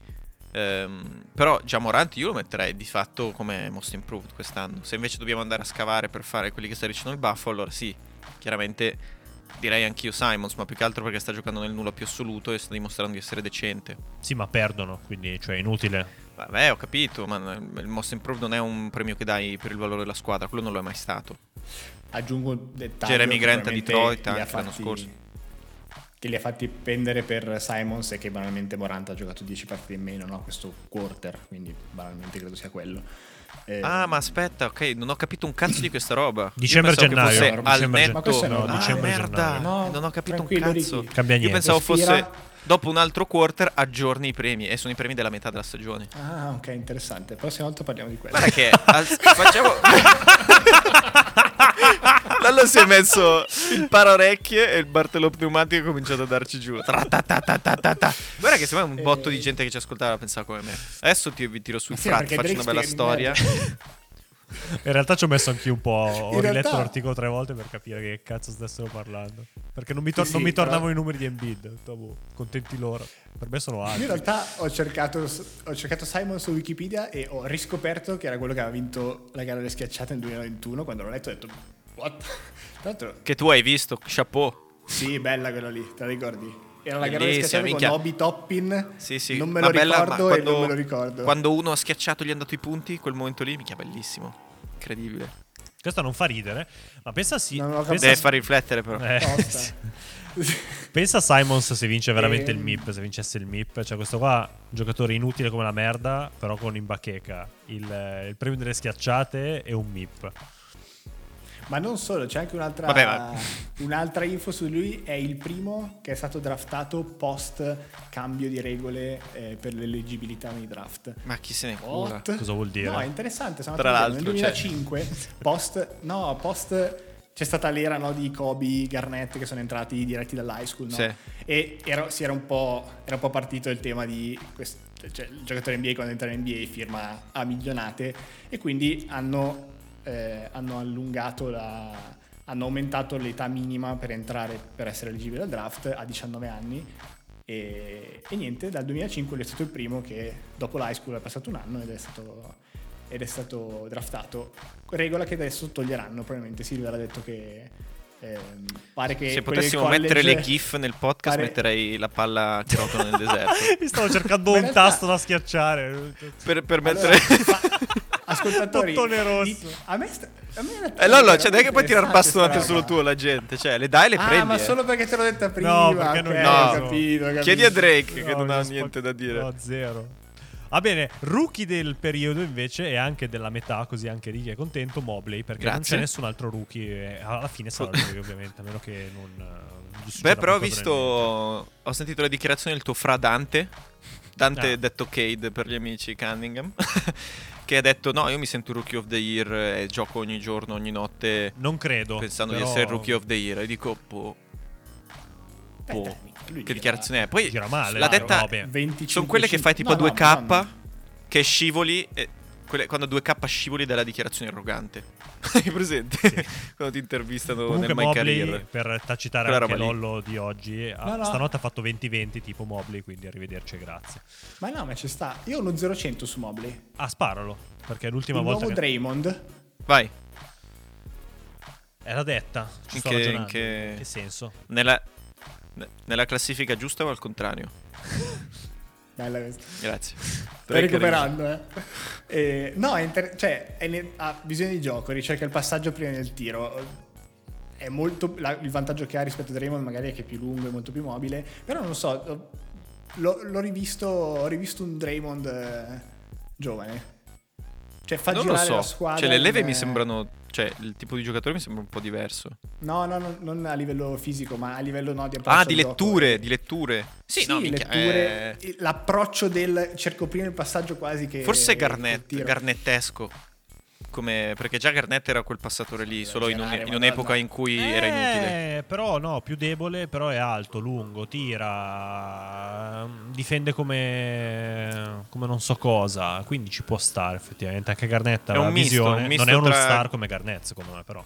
Speaker 2: Ehm, però già Morant io lo metterei di fatto come most improved quest'anno. Se invece dobbiamo andare a scavare per fare quelli che sta dicendo il baffo, allora sì, chiaramente direi anch'io Simons, ma più che altro perché sta giocando nel nulla più assoluto e sta dimostrando di essere decente.
Speaker 1: Sì, ma perdono, quindi cioè è inutile.
Speaker 2: Vabbè, ho capito, ma il most improved non è un premio che dai per il valore della squadra, quello non lo è mai stato.
Speaker 3: Aggiungo un dettaglio.
Speaker 2: Jeremy Grant a Detroit anche l'anno
Speaker 3: fatti-
Speaker 2: scorso.
Speaker 3: Che li ha fatti pendere per Simons e che banalmente Morant ha giocato 10 partite in meno, no? Questo quarter, quindi banalmente credo sia quello. Eh,
Speaker 2: Ah, ma aspetta, ok, non ho capito un cazzo di questa roba. Io
Speaker 1: Dicembre,
Speaker 2: pensavo che
Speaker 1: gennaio.
Speaker 2: fosse
Speaker 1: Dicembre,
Speaker 2: al
Speaker 1: gen-
Speaker 2: netto.
Speaker 3: Ma questo è
Speaker 1: no,
Speaker 3: normale.
Speaker 2: ah,
Speaker 1: dicembre,
Speaker 2: merda.
Speaker 3: No,
Speaker 2: non ho capito un cazzo. Io pensavo
Speaker 3: Respira.
Speaker 2: fosse dopo un altro quarter aggiorni i premi e sono i premi della metà della stagione.
Speaker 3: Ah, ok, interessante. La prossima volta parliamo di quello.
Speaker 2: Guarda che al- facciamo Lallo si è messo il paraorecchie e il Bartolo pneumatico ha cominciato a darci giù. Tra-ta-ta-ta-ta-ta. Guarda che sembra un botto di gente che ci ascoltava pensava come me. Adesso ti vi tiro sul
Speaker 3: Ma sì,
Speaker 2: frat,
Speaker 3: perché
Speaker 2: faccio
Speaker 3: Drake
Speaker 2: una bella
Speaker 3: spiega
Speaker 2: storia.
Speaker 1: In realtà ci ho messo anche un po'. Ho
Speaker 3: In
Speaker 1: riletto
Speaker 3: realtà-
Speaker 1: l'articolo tre volte per capire che cazzo stessero parlando. Perché non mi, tor-
Speaker 3: Sì,
Speaker 1: non
Speaker 3: sì,
Speaker 1: mi tornavano
Speaker 3: però-
Speaker 1: i numeri di Embiid. Boh, contenti loro. Per me sono
Speaker 3: Io
Speaker 1: altri.
Speaker 3: in realtà ho cercato, ho cercato Simon su Wikipedia e ho riscoperto che era quello che aveva vinto la gara delle schiacciate nel 2021. Quando l'ho letto ho detto, what? L'altro,
Speaker 2: Che tu hai visto, chapeau.
Speaker 3: sì, bella quella lì, te la ricordi? Era la gara delle schiacciate
Speaker 2: minchia.
Speaker 3: con Obi Toppin.
Speaker 2: Sì, sì.
Speaker 3: Non me
Speaker 2: Ma
Speaker 3: lo
Speaker 2: bella,
Speaker 3: ricordo
Speaker 2: ma
Speaker 3: e non me lo ricordo.
Speaker 2: Quando uno ha schiacciato gli hanno dato i punti, quel momento lì, mica bellissimo. Incredibile.
Speaker 1: Questo non fa ridere. Ma pensa sì.
Speaker 3: Non ho
Speaker 1: pensa.
Speaker 2: Deve far riflettere però.
Speaker 1: eh, pensa a Simons se vince veramente
Speaker 3: Ehm.
Speaker 1: il MIP. Se vincesse il MIP. Cioè, questo qua, giocatore inutile come la merda. Però con in bacheca il, eh, il premio delle schiacciate e un MIP.
Speaker 3: Ma non solo, c'è anche un'altra,
Speaker 2: Vabbè, ma-
Speaker 3: un'altra info su lui. È il primo che è stato draftato post cambio di regole eh, per l'eleggibilità nei draft.
Speaker 2: Ma chi se ne cura?
Speaker 3: What?
Speaker 1: Cosa vuol dire?
Speaker 3: No, è interessante. Sono
Speaker 2: Tra l'altro,
Speaker 3: nel 2005, post, no, post c'è stata l'era no, di Kobe, Garnett che sono entrati diretti dall'high school. No?
Speaker 2: Sì.
Speaker 3: E era, si era un, po', era un po' partito il tema di quest- cioè, il giocatore NBA quando entra in NBA firma a milionate e quindi hanno, eh, hanno allungato la, hanno aumentato l'età minima per entrare per essere elegibile al draft a 19 anni e, e niente, dal 2005 lui è stato il primo che dopo l'high school è passato un anno ed è stato, ed è stato draftato. Regola che adesso toglieranno, probabilmente Silver ha detto che ehm, pare che...
Speaker 2: Se potessimo mettere le
Speaker 3: college-
Speaker 2: GIF nel podcast,
Speaker 3: pare-
Speaker 2: metterei la palla che rotola nel deserto.
Speaker 1: Mi stavo cercando un tasto da schiacciare.
Speaker 2: Per, per
Speaker 3: Allora,
Speaker 2: mettere.
Speaker 3: ascoltatori.
Speaker 1: Bottone rosso.
Speaker 3: a me, sta, a me
Speaker 2: Eh Lollo, cioè non è che puoi tirare bastonate solo tu alla gente, cioè le dai e le
Speaker 3: Ah,
Speaker 2: prendi.
Speaker 3: ma
Speaker 2: eh.
Speaker 3: solo perché te l'ho detta prima.
Speaker 1: No, perché non
Speaker 2: No.
Speaker 3: ho capito, ho capito.
Speaker 2: Chiedi a Drake che
Speaker 1: No,
Speaker 2: non ha niente da dire.
Speaker 1: No, zero. Va bene, rookie del periodo invece e anche della metà, così anche Ricky è contento, Mobley, perché non
Speaker 2: Grazie.
Speaker 1: c'è nessun altro rookie. e alla fine sarà lui, ovviamente, a meno che non... eh,
Speaker 2: Beh, però ho visto. Ho sentito le dichiarazioni del tuo fra Dante. Dante
Speaker 1: Ah.
Speaker 2: detto Cade per gli amici Cunningham. che ha detto: No, io mi sento rookie of the year e gioco ogni giorno, ogni notte.
Speaker 1: Non credo.
Speaker 2: Pensando
Speaker 1: però
Speaker 2: di essere rookie of the year. E dico, boh.
Speaker 3: Beh,
Speaker 2: boh,
Speaker 3: dai, lui
Speaker 2: che
Speaker 3: gira-
Speaker 2: dichiarazione è? Poi
Speaker 1: Gira male, dai,
Speaker 2: detta.
Speaker 1: vabbè.
Speaker 3: 25,
Speaker 2: Sono quelle che fai tipo
Speaker 3: no,
Speaker 2: a
Speaker 3: no,
Speaker 2: 2K.
Speaker 3: ma no.
Speaker 2: Che scivoli. E quelle- quando 2K scivoli dalla dichiarazione arrogante. Hai presente? quando ti intervistano
Speaker 1: Comunque
Speaker 2: nel My
Speaker 1: Mobley,
Speaker 2: Career.
Speaker 1: per tacitare
Speaker 2: Quella
Speaker 1: anche. Lollo di oggi, ha-
Speaker 3: No, no.
Speaker 1: stanotte ha fatto 20-20 tipo Mobley, quindi arrivederci e grazie.
Speaker 3: Ma no, ma ci sta. Io ho uno 0-100 su Mobley.
Speaker 1: Ah, sparalo, perché è l'ultima
Speaker 3: Il
Speaker 1: volta
Speaker 3: nuovo
Speaker 1: che...
Speaker 3: Draymond.
Speaker 2: Vai.
Speaker 1: Era detta, ci
Speaker 2: In
Speaker 1: sto
Speaker 2: che-
Speaker 1: ragionando.
Speaker 2: che-
Speaker 1: In che senso?
Speaker 2: Nella, ne- nella classifica giusta o al contrario?
Speaker 3: Bella questa.
Speaker 2: Grazie.
Speaker 3: Stai recuperando, eh. Eh, no, è inter- cioè, è ne- ha visione di gioco, ricerca il passaggio prima del tiro. È molto. la- il vantaggio che ha rispetto a Draymond magari è che è più lungo e molto più mobile. Però non so. L'ho, l'ho rivisto. Ho rivisto un Draymond eh, giovane. Cioè, fa
Speaker 2: Non lo
Speaker 3: girare la
Speaker 2: so.
Speaker 3: squadra.
Speaker 2: Cioè, le leve
Speaker 3: in-
Speaker 2: mi sembrano. Cioè, il tipo di giocatore mi sembra un po' diverso.
Speaker 3: No, no, no, non a livello fisico, ma a livello no, di approccio
Speaker 2: Ah, di
Speaker 3: gioco.
Speaker 2: letture, di letture. Sì, no, minchia,
Speaker 3: letture,
Speaker 2: eh,
Speaker 3: l'approccio del cerco prima il passaggio quasi che
Speaker 2: Forse Garnett. Garnettesco. Come, perché già Garnett era quel passatore lì, solo in, un- in un'epoca in cui era inutile.
Speaker 1: Eh, però no, più debole, però è alto, lungo, tira, difende come, come non so cosa, quindi ci può stare effettivamente. Anche Garnett ha
Speaker 2: È un
Speaker 1: la
Speaker 2: misto,
Speaker 1: visione,
Speaker 2: un misto
Speaker 1: non è uno
Speaker 2: tra-
Speaker 1: star come Garnett secondo me però.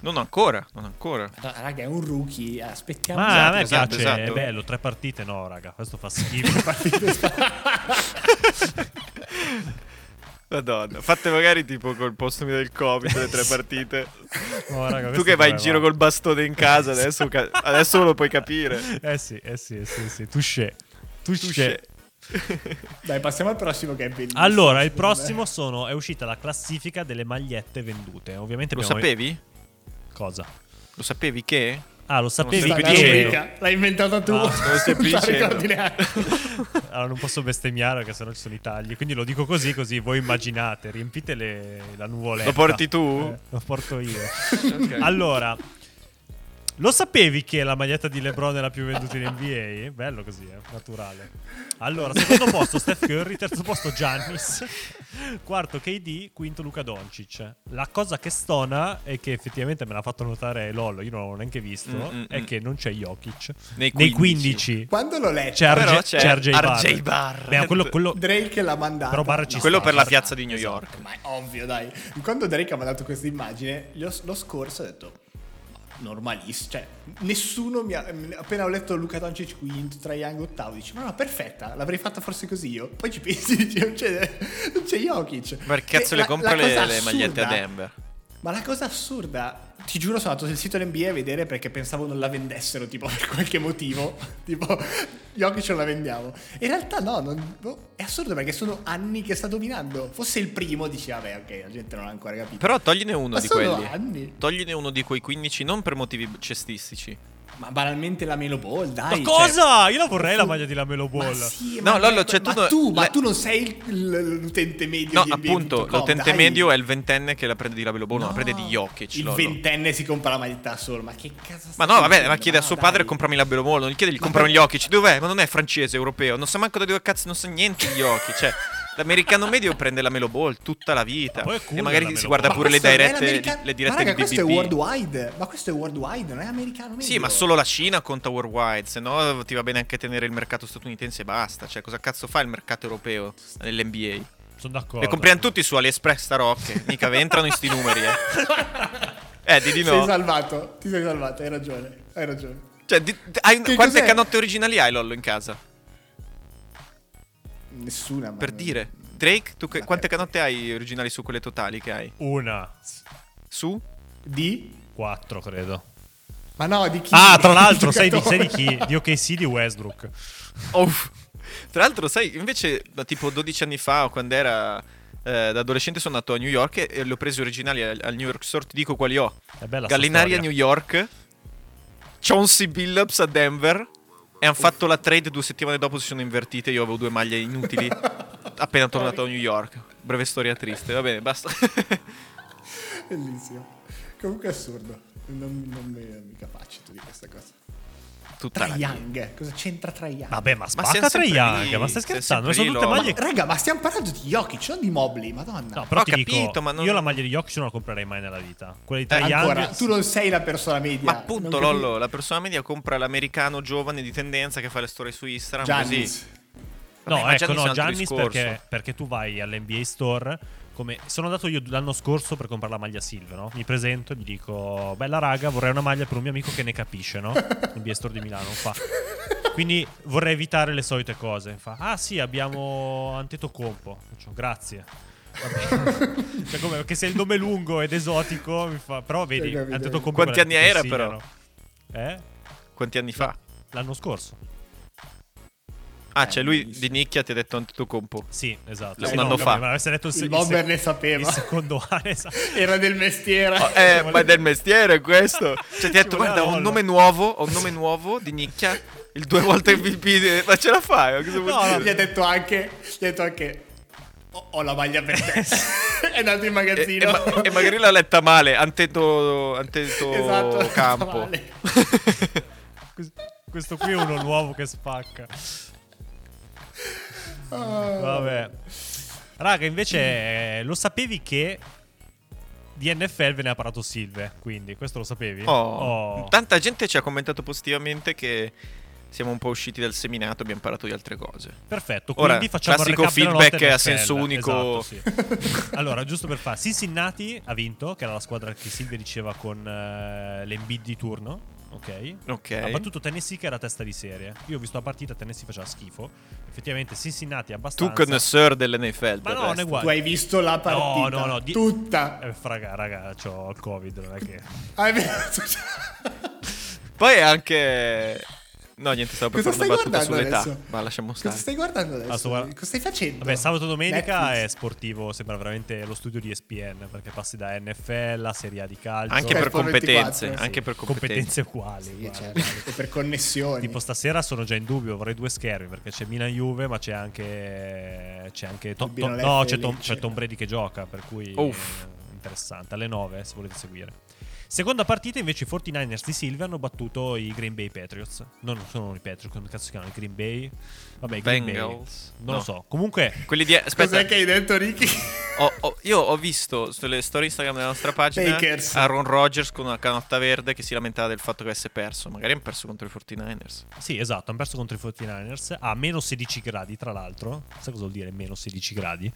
Speaker 2: Non ancora, non ancora.
Speaker 3: No, raga, è un rookie. Aspettiamo.
Speaker 1: Ma
Speaker 2: esatto,
Speaker 1: a me
Speaker 2: esatto,
Speaker 1: piace,
Speaker 2: esatto.
Speaker 1: è bello, tre partite no raga, questo fa schifo.
Speaker 2: Madonna, fatte magari tipo col posto del Covid, le tre partite.
Speaker 1: No, raga,
Speaker 2: tu che vai in giro col bastone in casa, adesso, ca- adesso lo puoi capire.
Speaker 1: Eh sì, eh sì, eh sì, sì. touché. Touché.
Speaker 2: Touché.
Speaker 3: Dai, passiamo al prossimo che è bellissimo.
Speaker 1: Allora, il prossimo sono, è uscita la classifica delle magliette vendute. Ovviamente
Speaker 2: Lo
Speaker 1: abbiamo...
Speaker 2: sapevi?
Speaker 1: Cosa?
Speaker 2: Lo sapevi che?
Speaker 1: Ah, lo sapevi
Speaker 3: La rubrica, l'hai inventata tu.
Speaker 1: Ah,
Speaker 2: non lo
Speaker 3: ricordi neanche.
Speaker 1: Allora non posso bestemmiare perché sennò ci sono i tagli. Quindi lo dico così, così voi immaginate. Riempite le- la nuvoletta.
Speaker 2: Lo porti tu?
Speaker 1: Eh, lo porto io.
Speaker 2: Ok.
Speaker 1: Allora, lo sapevi che la maglietta di LeBron è la più venduta in NBA? Bello così, eh? naturale. Allora, secondo posto Steph Curry, terzo posto Giannis, quarto KD, quinto Luca Doncic. La cosa che stona e che effettivamente me l'ha fatto notare Lollo, io non l'ho neanche visto,
Speaker 2: Mm, mm,
Speaker 1: è
Speaker 2: mm.
Speaker 1: che non c'è Jokic.
Speaker 2: Nei
Speaker 1: Nei
Speaker 2: 15.
Speaker 1: 15
Speaker 3: Quando l'ho letto,
Speaker 1: c'è,
Speaker 2: Però
Speaker 1: RJ,
Speaker 2: c'è
Speaker 1: c'è RJ Barrett.
Speaker 2: RJ Barrett.
Speaker 1: Beh, quello, quello-
Speaker 3: Drake l'ha mandata.
Speaker 1: Però Barrett ci
Speaker 2: Quello
Speaker 1: sta,
Speaker 2: per la piazza di New
Speaker 1: esatto.
Speaker 2: York.
Speaker 3: Ma è ovvio, dai. Quando Drake ha mandato questa immagine, gli ho- lo scorso ho detto. "Ma Normalissimo, cioè nessuno mi ha. Appena ho letto Luca Doncic quinto, Triangle ottavo, dice: Ma no, perfetta, l'avrei fatta forse così io. Poi ci pensi, dici: Non c'è, non c'è Jokic.
Speaker 2: Per cazzo
Speaker 3: E
Speaker 2: le compra le, le magliette a Denver?
Speaker 3: Ma la cosa assurda, ti giuro, sono andato sul sito dell'NBA a vedere perché pensavo non la vendessero, tipo per qualche motivo. tipo, Jokic non la vendiamo. In realtà no, non- boh, è assurdo perché sono anni che sta dominando. Fosse il primo, dici, vabbè, ok, la gente non ha ancora capito.
Speaker 2: Però togliene uno
Speaker 3: Ma
Speaker 2: di
Speaker 3: sono
Speaker 2: quelli.
Speaker 3: anni.
Speaker 2: Togliene uno di quei 15 non per motivi cestistici.
Speaker 3: Ma banalmente la Melo Ball,
Speaker 1: Ma
Speaker 3: dai.
Speaker 1: cosa? Io la
Speaker 3: cioè-
Speaker 1: vorrei la maglia di Lamelo
Speaker 3: Ma
Speaker 1: Ball.
Speaker 3: sì,
Speaker 2: No,
Speaker 3: ma,
Speaker 2: Lollo, cioè,
Speaker 3: ma
Speaker 2: tu no-
Speaker 3: tu, ma
Speaker 2: le-
Speaker 3: tu non sei l'utente medio
Speaker 2: No,
Speaker 3: di NBA.com,
Speaker 2: appunto, l'utente
Speaker 3: dai.
Speaker 2: medio è il ventenne che la prende di Lamelo Ball, non la
Speaker 3: No,
Speaker 2: prende di Jokic.
Speaker 3: Il
Speaker 2: Lollo.
Speaker 3: ventenne si compra la maglietta solo, ma che cazzo
Speaker 2: Ma no, vabbè, ma chiede a
Speaker 3: No,
Speaker 2: suo
Speaker 3: dai.
Speaker 2: padre comprami la Ball, non gli chiede di comprare gli Jokic. Dov'è? Ma non è francese, europeo. Non sa manco da dove cazzo, non sa niente di Jokic. Cioè, l'americano medio prende la Melo Ball tutta la vita.
Speaker 1: Ma cool
Speaker 2: e magari si guarda pure le dirette,
Speaker 3: l'america-
Speaker 2: le dirette
Speaker 3: ma raga,
Speaker 2: di
Speaker 3: questo è
Speaker 2: BBB.
Speaker 3: worldwide. Ma questo è worldwide, non è americano medio.
Speaker 2: Sì, ma solo la Cina conta worldwide, se no ti va bene anche tenere il mercato statunitense e basta. Cioè, cosa cazzo fa il mercato europeo nell'NBA?
Speaker 1: Sono d'accordo.
Speaker 2: Le compriamo tutti su AliExpress sta rocche, mica vi entrano in sti numeri, eh. Eh, di di
Speaker 3: Sei
Speaker 2: no.
Speaker 3: salvato, ti sei salvato, hai ragione. Hai ragione.
Speaker 2: Cioè, di- hai- quante
Speaker 3: cos'è?
Speaker 2: canotte originali hai, Lollo, in casa?
Speaker 3: Nessuna. ma-
Speaker 2: Per dire. Drake, tu che-
Speaker 3: Ma-
Speaker 2: quante canotte hai originali su quelle totali che hai?
Speaker 1: Una,
Speaker 2: Su?
Speaker 3: Di?
Speaker 1: quattro credo.
Speaker 3: Ma no, di chi?
Speaker 1: Ah, tra l'altro, sai di, sai di chi? Di OKC di Westbrook.
Speaker 2: Oh. Tra l'altro, sai, invece, da tipo 12 anni fa, o quando era eh, da adolescente sono andato a New York e, e le ho prese originali al, al New York Store. Ti dico quali ho.
Speaker 1: È bella
Speaker 2: Gallinaria a. New York, Chauncey Billups a Denver. E hanno fatto la trade due settimane dopo si sono invertite. Io avevo due maglie inutili appena tornato a New York. Breve storia triste. Va bene, basta.
Speaker 3: Bellissimo. Comunque assurdo. Non, non mi, mi capacito di questa cosa.
Speaker 2: Tutta
Speaker 3: Trae
Speaker 2: la
Speaker 3: Young. Cosa c'entra Trae Young?
Speaker 1: Vabbè, ma spacca Trae
Speaker 2: sempre
Speaker 1: Young,
Speaker 2: lì,
Speaker 1: ma stai scherzando? Sono tutte maglie...
Speaker 3: Raga, ma stiamo parlando di Jokic, non di Mobley, madonna.
Speaker 1: No, però
Speaker 2: Ho
Speaker 1: ti
Speaker 2: capito,
Speaker 1: dico,
Speaker 2: ma non-
Speaker 1: io la maglia di Jokic non la comprerei mai nella vita. Quella di Trae
Speaker 3: Eh, Ancora,
Speaker 1: Young...
Speaker 3: tu non sei la persona media.
Speaker 2: Ma appunto, Lollo, la persona media compra l'americano giovane di tendenza che fa le storie su Instagram.
Speaker 3: Giannis.
Speaker 2: Così.
Speaker 1: No,
Speaker 2: Vabbè, ma
Speaker 1: ecco,
Speaker 2: Giannis è
Speaker 1: no, Giannis perché, perché tu vai all'NBA Store. Come sono andato io l'anno scorso per comprare la maglia Silver, no? Mi presento e gli dico: Bella raga, vorrei una maglia per un mio amico che ne capisce, no? NBA Store di Milano fa. Quindi vorrei evitare le solite cose. Fa: Ah, sì, abbiamo Antetokounmpo. Faccio, grazie. Cioè, come perché se il nome è lungo ed esotico, mi fa. Però vedi. Antetokounmpo
Speaker 2: Quanti anni era,
Speaker 1: consigliano. Eh?
Speaker 2: Quanti anni fa?
Speaker 1: L'anno scorso.
Speaker 2: Ah, cioè lui di nicchia ti ha detto Antetokounmpo.
Speaker 1: Sì, esatto.
Speaker 2: Un
Speaker 1: Sì,
Speaker 2: anno
Speaker 1: no,
Speaker 2: fa.
Speaker 1: Me l'avesse detto il,
Speaker 3: Il bomber ne sapeva.
Speaker 1: il secondo anno, esatto.
Speaker 3: Era del mestiere.
Speaker 2: Oh, eh, ma è del mestiere questo. Cioè, ti ha detto, guarda, ho un
Speaker 1: Lollo."
Speaker 2: nome nuovo, ho un nome nuovo di nicchia. Il due volte MVP. Ma ce la fai? Cosa
Speaker 1: No?
Speaker 3: Gli ha detto anche, gli ha detto anche ho, ho la maglia per te. è andato in
Speaker 2: E,
Speaker 3: magazzino.
Speaker 2: e ma- e magari l'ha letta male. Anteto, anteto
Speaker 3: esatto,
Speaker 2: campo.
Speaker 3: male.
Speaker 1: Questo- Questo qui è uno nuovo che spacca.
Speaker 3: Ah.
Speaker 1: Vabbè. Raga, invece, eh, lo sapevi che di NFL ve ne ha parlato Silve, quindi questo lo sapevi?
Speaker 2: Oh,
Speaker 1: Oh.
Speaker 2: Tanta gente ci ha commentato positivamente che siamo un po' usciti dal seminato, abbiamo parlato di altre cose.
Speaker 1: Perfetto,
Speaker 2: Ora,
Speaker 1: quindi facciamo il
Speaker 2: classico
Speaker 1: recap
Speaker 2: feedback a senso unico.
Speaker 1: Esatto, sì. allora, giusto per fare, Cincinnati ha vinto, che era la squadra che Silvia diceva con eh, l'Embiid di turno. Ok.
Speaker 2: Ok.
Speaker 1: Ha battuto Tennessee che era testa di serie. Io ho visto la partita, Tennessee faceva schifo. Effettivamente Cincinnati è
Speaker 2: Tu
Speaker 1: abbastanza...
Speaker 2: connoisseur dell'NFL.
Speaker 1: Ma no, non è
Speaker 2: resto.
Speaker 1: uguale.
Speaker 3: Tu hai visto la partita?
Speaker 1: no, no, di-
Speaker 3: Tutta.
Speaker 1: Eh, fraga, raga, c'ho il covid, non è che...
Speaker 3: Ah.
Speaker 2: Poi anche... No, niente, stavo per
Speaker 3: Cosa
Speaker 2: fare una battuta
Speaker 3: guardando
Speaker 2: sull'età.
Speaker 3: adesso?
Speaker 2: Ma lasciamo
Speaker 3: Cosa
Speaker 2: stare.
Speaker 3: stai guardando adesso?
Speaker 1: Ah, sto
Speaker 3: Cosa stai facendo?
Speaker 1: Vabbè, sabato e domenica
Speaker 3: Netflix?
Speaker 1: è sportivo, sembra veramente lo studio di ESPN, perché passi da NFL a Serie A di calcio.
Speaker 2: Anche per competenze.
Speaker 3: 24, sì.
Speaker 2: Anche per competenze.
Speaker 1: competenze uguali.
Speaker 3: Sì,
Speaker 1: guarda.
Speaker 3: certo. E per connessioni.
Speaker 1: Tipo stasera sono già in dubbio, vorrei due schermi perché c'è Milan Juve, ma c'è anche c'è anche Tom, Tom- no, c'è Tom, c'è Tom Brady che gioca, per cui
Speaker 2: Uff.
Speaker 1: interessante, alle 9 se volete seguire. Seconda partita invece i 49ers di Silver hanno battuto i Green Bay Patriots. No, non sono i Patriots, come cazzo si chiamano? I Green Bay? Vabbè, i Green Bay.
Speaker 2: Bengals?
Speaker 1: Non
Speaker 2: No.
Speaker 1: lo so. Comunque
Speaker 2: Quelli di... Aspetta,
Speaker 3: Cos'è che hai detto, Ricky?
Speaker 2: ho- ho- io ho visto sulle storie Instagram della nostra pagina
Speaker 3: Bakers.
Speaker 2: Aaron Rodgers con una canotta verde che si lamentava del fatto che avesse perso. Magari hanno perso contro i 49ers.
Speaker 1: Sì, esatto, hanno perso contro i 49ers a meno 16 gradi, tra l'altro. Sai cosa vuol dire meno 16 gradi?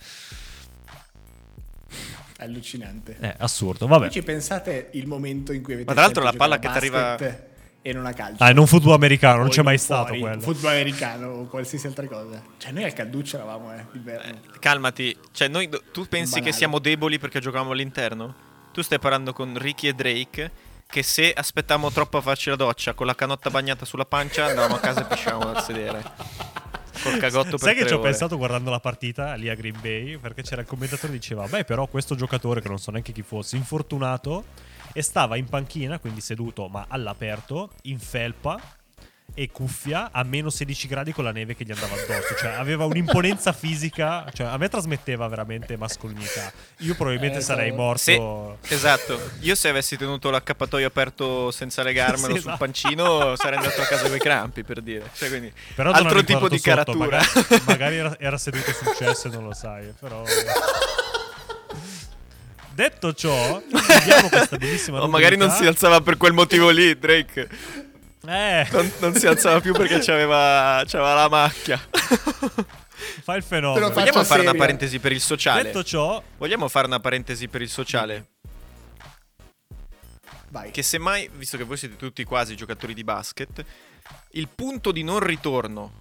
Speaker 3: È allucinante.
Speaker 1: È assurdo, vabbè.
Speaker 3: Voi ci pensate il momento in cui avete
Speaker 2: Ma tra l'altro la palla che
Speaker 3: basket e non a calcio.
Speaker 1: Ah, non football americano, non c'è mai
Speaker 3: in
Speaker 1: stato
Speaker 3: fuori,
Speaker 1: quello.
Speaker 3: Football americano o qualsiasi altra cosa. Cioè, noi al calduccio eravamo, eh, d'inverno.
Speaker 2: Calmati, cioè noi, tu pensi
Speaker 3: Banale.
Speaker 2: che siamo deboli perché giocavamo all'interno? Tu stai parlando con Ricky e Drake che se aspettavamo troppo a farci la doccia con la canotta bagnata sulla pancia andavamo a casa e pisciavamo dal sedere. Col cagotto per
Speaker 1: Sai che ci ho pensato guardando la partita lì a Green Bay? Perché c'era il commentatore che diceva: Beh, però questo giocatore, che non so neanche chi fosse, infortunato e stava in panchina, quindi seduto ma all'aperto, in felpa e cuffia a meno 16 gradi con la neve che gli andava addosso. Cioè, aveva un'imponenza fisica. Cioè, a me trasmetteva veramente mascolinità. Io probabilmente
Speaker 3: Eh,
Speaker 1: sarei
Speaker 3: cavolo.
Speaker 1: morto.
Speaker 2: Se- esatto, io se avessi tenuto l'accappatoio aperto senza legarmelo
Speaker 1: Sì,
Speaker 2: sul
Speaker 1: esatto.
Speaker 2: pancino sarei andato a casa con i crampi per dire. Cioè, quindi,
Speaker 1: Però
Speaker 2: altro tipo di
Speaker 1: sotto,
Speaker 2: caratura.
Speaker 1: Magari, magari era, era seduto sul cesso e non lo sai. Però. Detto ciò, chiudiamo questa bellissima
Speaker 2: o magari non si alzava per quel motivo lì, Drake.
Speaker 1: Eh,
Speaker 2: Non, non si alzava più perché c'aveva, c'aveva la macchia.
Speaker 1: fa il fenomeno.
Speaker 2: Vogliamo fare una parentesi per il sociale?
Speaker 1: Detto ciò,
Speaker 2: Vogliamo fare una parentesi per il sociale?
Speaker 3: Vai.
Speaker 2: Che semmai, visto che voi siete tutti quasi giocatori di basket, il punto di non ritorno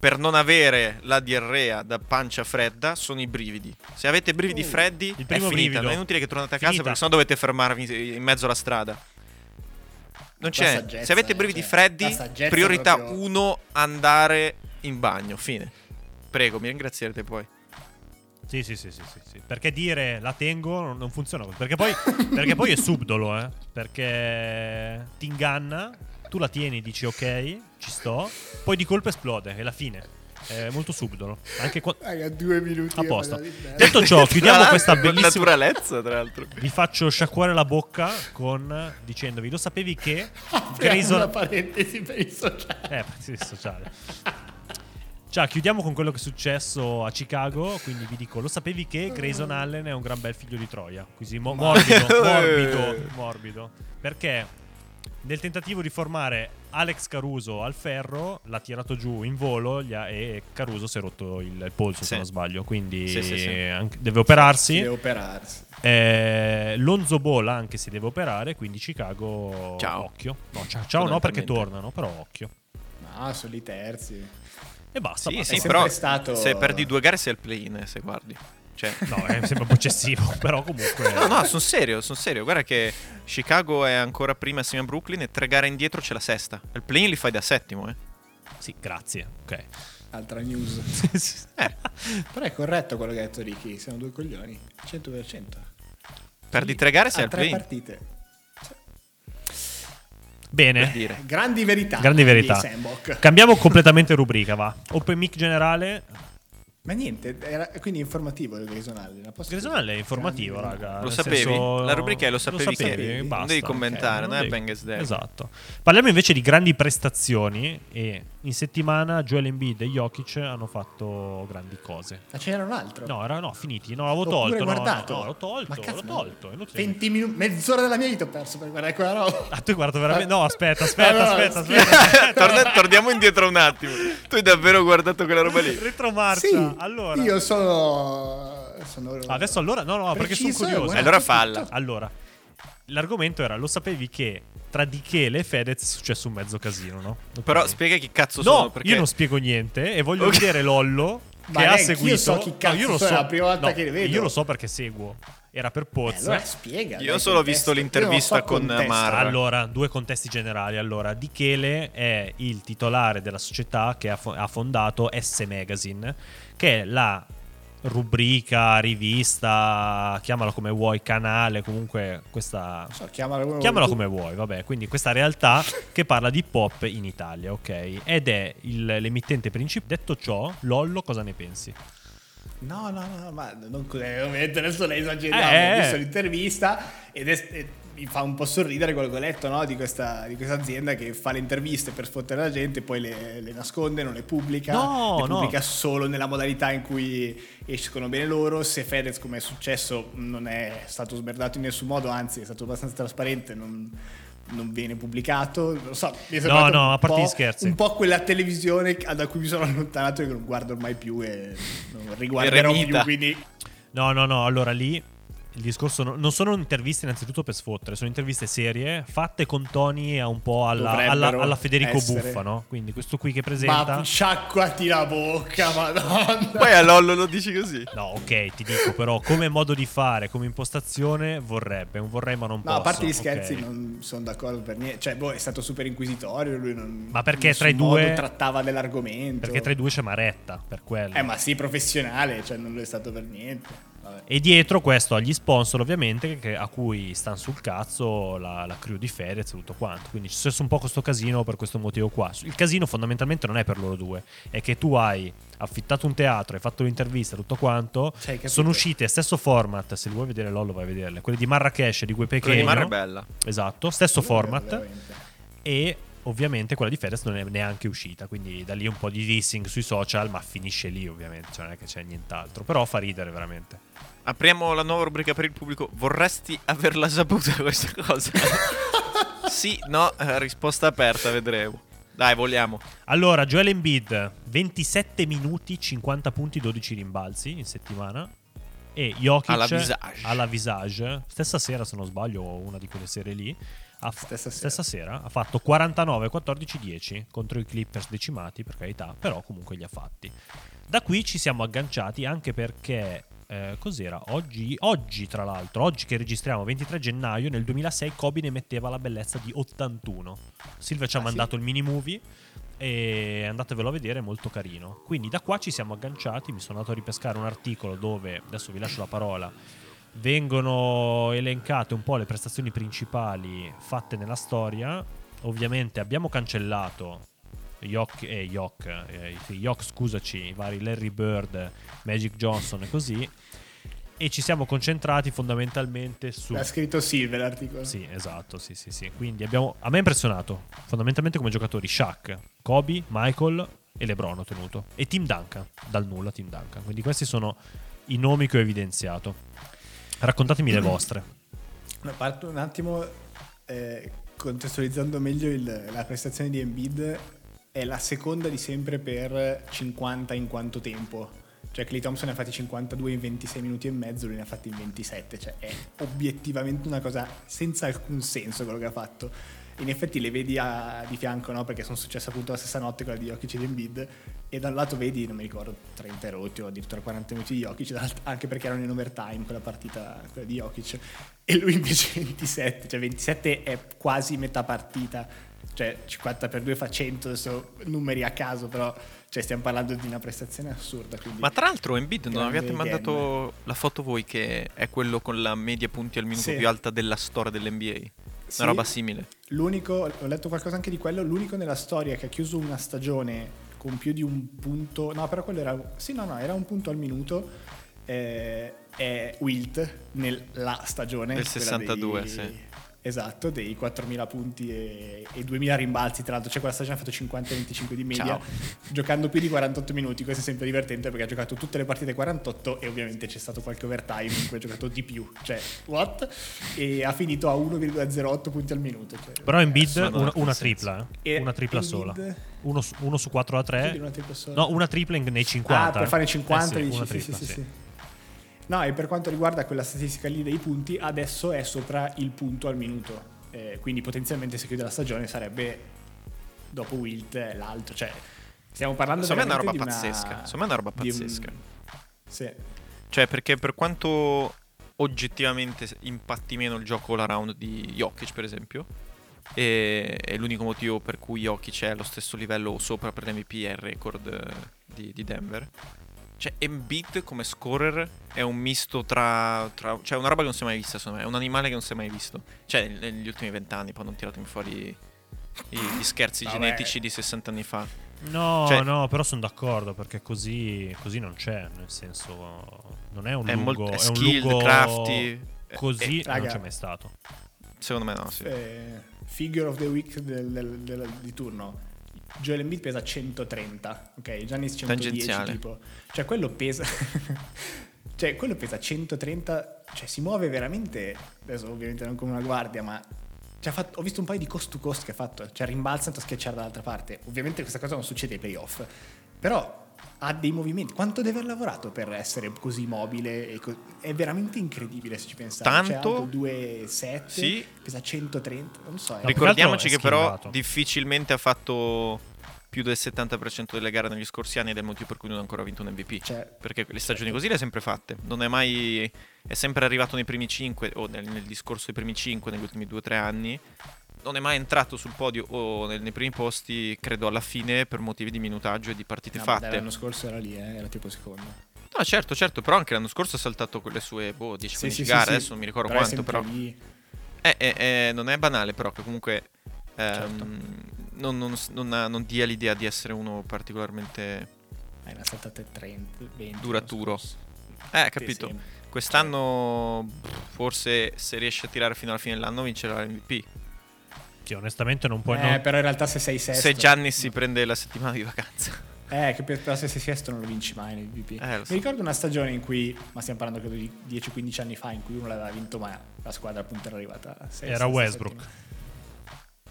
Speaker 2: per non avere la diarrea da pancia fredda sono i brividi. Se avete brividi
Speaker 3: Oh.
Speaker 2: freddi, è finita.
Speaker 1: brivido.
Speaker 2: Non è inutile che tornate a casa
Speaker 1: Finita.
Speaker 2: perché sennò dovete fermarvi in mezzo alla strada. Non c'è.
Speaker 3: saggezza,
Speaker 2: Se avete brividi
Speaker 3: cioè,
Speaker 2: freddi, priorità
Speaker 3: proprio-
Speaker 2: 1 andare in bagno. Fine. Prego, mi ringrazierete poi.
Speaker 1: Sì, sì, sì, sì, sì, sì. Perché dire la tengo non, non funziona così. Perché poi, perché poi è subdolo, eh. Perché ti inganna, tu la tieni, dici ok, ci sto, poi di colpo esplode, è la fine. È molto subdolo. Anche qua...
Speaker 3: Raga, due minuti.
Speaker 1: A posto. Detto ciò, chiudiamo questa bellissima...
Speaker 2: naturalezza, tra l'altro.
Speaker 1: Vi faccio sciacquare la bocca con dicendovi: Lo sapevi che Grayson
Speaker 3: una parentesi per il sociale.
Speaker 1: Eh, sì, sociale. Ciao, chiudiamo con quello che è successo a Chicago. Quindi vi dico: Lo sapevi che Grayson Allen è un gran bel figlio di Troia? Così mo- morbido, morbido, morbido. Perché nel tentativo di formare Alex Caruso al ferro, l'ha tirato giù in volo gli ha- e Caruso si è rotto il, il polso, se
Speaker 2: Sì.
Speaker 1: non sbaglio. Quindi
Speaker 2: Sì, sì, sì.
Speaker 1: anche- deve operarsi.
Speaker 3: Deve operarsi.
Speaker 1: Eh, Lonzo Ball anche si deve operare, quindi Chicago
Speaker 2: Ciao.
Speaker 1: occhio. No, ciao, ciao no perché tornano, però occhio.
Speaker 3: No, sono i terzi.
Speaker 1: E basta.
Speaker 2: Sì,
Speaker 1: basta.
Speaker 2: sì,
Speaker 3: sempre
Speaker 2: però
Speaker 3: stato-
Speaker 2: se perdi due gare sei al play-in, eh, se guardi. Cioè...
Speaker 1: No, è sempre un po' eccessivo, però comunque...
Speaker 2: No, no, sono serio, sono serio. Guarda che Chicago è ancora prima assieme a Brooklyn e tre gare indietro c'è la sesta. Il play-in li fai da settimo, eh.
Speaker 1: Sì, grazie. Ok.
Speaker 3: Altra news.
Speaker 2: Eh,
Speaker 3: Però è corretto quello che ha detto Ricky. Siamo due coglioni. 100%.
Speaker 2: perdi tre gare sei
Speaker 3: a
Speaker 2: al
Speaker 3: tre
Speaker 2: play-in.
Speaker 3: partite.
Speaker 1: Bene.
Speaker 2: dire.
Speaker 3: Grandi verità.
Speaker 1: Grandi verità. Cambiamo completamente rubrica, va. Open mic generale.
Speaker 3: Ma niente, era quindi informativo il Grayson Allen. posso
Speaker 1: Grayson
Speaker 3: dire?
Speaker 1: Allen è informativo,
Speaker 3: Grandi-
Speaker 1: raga.
Speaker 2: Lo sapevi?
Speaker 1: senso-
Speaker 2: La rubrica è lo sapevi che-
Speaker 3: non
Speaker 1: basta.
Speaker 2: devi commentare,
Speaker 1: Ok,
Speaker 2: non è
Speaker 1: devi-
Speaker 2: bang dead.
Speaker 1: Esatto. Parliamo invece di grandi prestazioni e in settimana Joel Embiid e Jokic hanno fatto grandi cose.
Speaker 3: Ma c'era un altro?
Speaker 1: No, era, no, finiti. No, l'avevo
Speaker 3: Oppure
Speaker 1: tolto. no,
Speaker 3: guardato?
Speaker 1: No, no, l'ho tolto,
Speaker 3: Ma cazzo,
Speaker 1: l'ho tolto. è inutile.
Speaker 3: 20 minuti, mezz'ora della mia vita ho perso per guardare quella roba.
Speaker 1: Ah, tu hai guardato veramente. No, aspetta, aspetta,
Speaker 3: Allora,
Speaker 1: aspetta, aspetta. aspetta.
Speaker 2: Torniamo indietro un attimo. Tu hai davvero guardato quella roba lì?
Speaker 1: Retromarcia.
Speaker 3: Sì,
Speaker 1: allora.
Speaker 3: io sono... sono
Speaker 1: Adesso allora. No, no, perché sono curioso.
Speaker 2: Allora falla.
Speaker 1: Allora, l'argomento era: lo sapevi che tra Dichele e Fedez è successo un mezzo casino, no? Ok.
Speaker 2: Però spiega chi cazzo
Speaker 1: No,
Speaker 2: sono. Perché
Speaker 1: io non spiego niente e voglio
Speaker 2: Ok.
Speaker 1: vedere Lollo
Speaker 3: Ma
Speaker 1: che ha
Speaker 3: neanche io
Speaker 1: seguito.
Speaker 3: so chi cazzo
Speaker 1: no, io lo so.
Speaker 3: è la prima volta
Speaker 1: No,
Speaker 3: che li vedo.
Speaker 1: Io lo so perché seguo. Era per
Speaker 3: Eh,
Speaker 1: Poz.
Speaker 3: allora spiega.
Speaker 2: Io ho solo
Speaker 3: contesto.
Speaker 2: visto
Speaker 3: Io
Speaker 2: l'intervista
Speaker 3: so
Speaker 2: con
Speaker 3: contesto.
Speaker 2: Marra.
Speaker 1: Allora, due contesti generali. Allora, Dichele è il titolare della società che ha, ha fondato S Magazine, che è la rubrica, rivista, chiamala come vuoi, canale, comunque questa...
Speaker 3: So, chiamala come
Speaker 1: Chiamala
Speaker 3: vuoi
Speaker 1: come vuoi, vabbè, quindi questa realtà che parla di pop in Italia, ok? Ed è il- l'emittente principale. Detto ciò, Lollo, cosa ne pensi?
Speaker 3: No, no, no, ma non eh, ovviamente adesso lei esageriamo.
Speaker 1: Eh.
Speaker 3: Ho visto l'intervista ed è, mi fa un po' sorridere quello che ho letto no? di, questa, di questa azienda che fa le interviste per sfottere la gente, poi le, le nasconde, non le pubblica.
Speaker 1: No,
Speaker 3: le
Speaker 1: no.
Speaker 3: pubblica solo nella modalità in cui escono bene loro. Se Fedez, come è successo, non è stato smerdato in nessun modo, anzi è stato abbastanza trasparente. Non, non viene pubblicato, non so, mi è
Speaker 1: no,
Speaker 3: un
Speaker 1: a parte gli scherzi.
Speaker 3: Un po' quella televisione da cui mi sono allontanato e che non guardo ormai più e non riguarderò più, quindi
Speaker 1: No, no, no, allora lì il discorso no- non sono interviste innanzitutto per sfottere, sono interviste serie fatte con toni a un po' alla, alla- alla Federico
Speaker 3: essere.
Speaker 1: Buffa, no? Quindi questo qui che presenta...
Speaker 3: ma sciacquati la bocca, madonna.
Speaker 2: Poi a Lollo lo dici così.
Speaker 1: No, ok, ti dico però come modo di fare, come impostazione vorrebbe, un vorrei ma non
Speaker 3: No,
Speaker 1: posso.
Speaker 3: a parte gli scherzi, non sono d'accordo per niente. Cioè, boh, è stato super inquisitorio. Lui non.
Speaker 1: Ma perché tra i due-
Speaker 3: trattava dell'argomento.
Speaker 1: Perché tra i due c'è Maretta, per quello.
Speaker 3: Eh, ma sì, professionale, cioè, non lo è stato per niente. Vabbè.
Speaker 1: E dietro questo agli sponsor ovviamente che- a cui stanno sul cazzo la, la crew di Fedez e tutto quanto. Quindi c'è successo un po' questo casino per questo motivo qua. Il casino fondamentalmente non è per loro due, è che tu hai affittato un teatro, hai fatto l'intervista, tutto quanto. Sono uscite stesso format, se li vuoi vedere Lollo vai a vederle. Quelle di Marrakesh e di Gue
Speaker 2: Quella di Marra è bella.
Speaker 1: Esatto, stesso format.
Speaker 3: Veramente.
Speaker 1: E ovviamente quella di Fedez non è neanche uscita, quindi da lì un po' di dissing sui social, ma finisce lì ovviamente, cioè non è che c'è nient'altro, però fa ridere veramente.
Speaker 2: Apriamo la nuova rubrica per il pubblico. Vorresti averla saputa questa cosa? sì, no, eh, risposta aperta, vedremo. Dai, vogliamo.
Speaker 1: Allora, Joel Embiid, 27 minuti, 50 punti, 12 rimbalzi in settimana. E Jokic
Speaker 2: Alla Visage.
Speaker 1: alla Visage, stessa sera se non sbaglio, una di quelle sere lì, ha,
Speaker 3: Stessa sera.
Speaker 1: stessa sera, ha fatto 49, 14, 10 contro i Clippers decimati, per carità, però comunque li ha fatti. Da qui ci siamo agganciati anche perché, eh, cos'era? Oggi, oggi, tra l'altro, oggi che registriamo, 23 gennaio, nel 2006 Kobe ne metteva la bellezza di 81. Silvia ci ha
Speaker 3: Ah, sì?
Speaker 1: mandato il mini movie e andatevelo a vedere, è molto carino. Quindi da qua ci siamo agganciati, mi sono andato a ripescare un articolo dove, adesso vi lascio la parola, vengono elencate un po' le prestazioni principali fatte nella storia. Ovviamente abbiamo cancellato Yok, eh, Yok, eh, Yok, scusaci, i vari Larry Bird, Magic Johnson e così. E ci siamo concentrati fondamentalmente su.
Speaker 3: Ha scritto Silver l'articolo.
Speaker 1: Sì, esatto, sì, sì, sì. Quindi abbiamo. A me ha impressionato fondamentalmente come giocatori Shaq, Kobe, Michael e LeBron ho tenuto. E Tim Duncan, dal nulla Tim Duncan. Quindi questi sono i nomi che ho evidenziato. Raccontatemi le vostre.
Speaker 3: No, parto un attimo eh, contestualizzando meglio il, la prestazione di Embiid. È la seconda di sempre per 50 in quanto tempo. Cioè Clay Thompson ne ha fatti 52 in 26 minuti e mezzo, lui ne ha fatti in 27. Cioè è obiettivamente una cosa senza alcun senso quello che ha fatto. In effetti le vedi a, di fianco, no? Perché sono successe appunto la stessa notte quella di Jokic e Embiid. E da un lato vedi, non mi ricordo, 30 rotti o addirittura 40 minuti di Jokic, anche perché erano in overtime quella partita, quella di Jokic. E lui invece 27, cioè 27 è quasi metà partita. Cioè 50 per 2 fa 100, adesso numeri a caso, però cioè, stiamo parlando di una prestazione assurda.
Speaker 2: Ma tra l'altro, Embiid, non avete mandato la foto voi che è quello con la media punti al minuto sì. più alta della storia dell'NBA? Sì. Una roba simile.
Speaker 3: L'unico, ho letto qualcosa anche di quello, l'unico nella storia che ha chiuso una stagione con più di un punto, no, però quello era, sì, no, no, era un punto al minuto. Eh, è Wilt nella stagione
Speaker 2: del 62, dei, sì.
Speaker 3: Esatto, dei 4.000 punti e, e 2.000 rimbalzi. Tra l'altro, cioè quella stagione ha fatto 50-25 di media, Ciao. giocando più di 48 minuti. Questo è sempre divertente perché ha giocato tutte le partite 48 e ovviamente c'è stato qualche overtime in cui ha giocato di più. Cioè, what? E ha finito a 1,08 punti al minuto. Cioè,
Speaker 1: Però in bid una, una, tripla, eh? una tripla sola. Uno su, uno su 4 a 3. Una no, una tripla nei 50.
Speaker 3: Ah, per fare 50 eh sì, dici, tripla, sì, sì, sì. No, e per quanto riguarda quella statistica lì dei punti, adesso è sopra il punto al minuto. Eh, quindi potenzialmente se chiude la stagione sarebbe dopo Wilt l'altro. Cioè, stiamo parlando
Speaker 2: Insomma, è una roba pazzesca. Insomma, è una roba pazzesca. Un...
Speaker 3: Sì.
Speaker 2: Cioè, perché per quanto oggettivamente impatti meno il gioco all round di Jokic, per esempio, e è l'unico motivo per cui Jokic è allo stesso livello o sopra per l'MVP è il record di, di Denver cioè, Embiid come scorer è un misto tra, tra, Cioè, una roba che non si è mai vista, secondo me. È un animale che non si è mai visto. Cioè, negli ultimi vent'anni, poi non tiratemi fuori i, gli scherzi Vabbè. genetici di 60 anni fa.
Speaker 1: No, cioè, no, però sono d'accordo perché così, così, non c'è. Nel senso, non è un è lungo. È, è un skilled, lungo crafty. Così eh, non c'è mai stato.
Speaker 2: Secondo me no, sì.
Speaker 3: Eh, figure of the week del, del, del, di turno Joel Embiid pesa 130, ok? Giannis 110 tipo. Cioè quello pesa Cioè quello pesa 130, cioè si muove veramente adesso ovviamente non come una guardia, ma fatto, ho visto un paio di cost to cost che ha fatto, cioè rimbalza e schiacciare dall'altra parte. Ovviamente questa cosa non succede ai playoff. Però ha dei movimenti. Quanto deve aver lavorato per essere così mobile? Co- è veramente incredibile se ci pensate.
Speaker 2: Tanto.
Speaker 3: Cioè, 2,7,
Speaker 2: sì.
Speaker 3: pesa 130, non so.
Speaker 2: Ricordiamoci che però difficilmente ha fatto più del 70% delle gare negli scorsi anni ed è il motivo per cui non ha ancora vinto un MVP. Cioè, perché le stagioni certo. così le ha sempre fatte. Non è mai. È sempre arrivato nei primi 5 o nel, nel discorso dei primi 5 negli ultimi 2-3 anni non è mai entrato sul podio o nei, nei, primi posti, credo alla fine, per motivi di minutaggio e di partite no, fatte.
Speaker 3: L'anno scorso era lì, eh? era tipo secondo.
Speaker 2: No, certo, certo, però anche l'anno scorso ha saltato quelle sue boh, 10-15 sì, sì, gare, sì, adesso non mi ricordo però quanto, però. Eh, eh, eh, non è banale, però, che comunque ehm, certo. non, non, non, ha, non, dia l'idea di essere uno particolarmente.
Speaker 3: Eh, ne ha saltate 30, 20.
Speaker 2: Duraturo. Eh, capito. Quest'anno, forse, se riesce a tirare fino alla fine dell'anno, vincerà l'MVP.
Speaker 1: Che onestamente non puoi.
Speaker 3: Eh,
Speaker 1: non...
Speaker 3: però in realtà se sei sesto.
Speaker 2: Se Gianni si prende la settimana di vacanza.
Speaker 3: Eh, che però se sei sesto non lo vinci mai nel VP. Eh, so. Mi ricordo una stagione in cui, ma stiamo parlando credo di 10-15 anni fa, in cui uno l'aveva vinto, ma la squadra appunto era arrivata a 6
Speaker 1: Era Westbrook.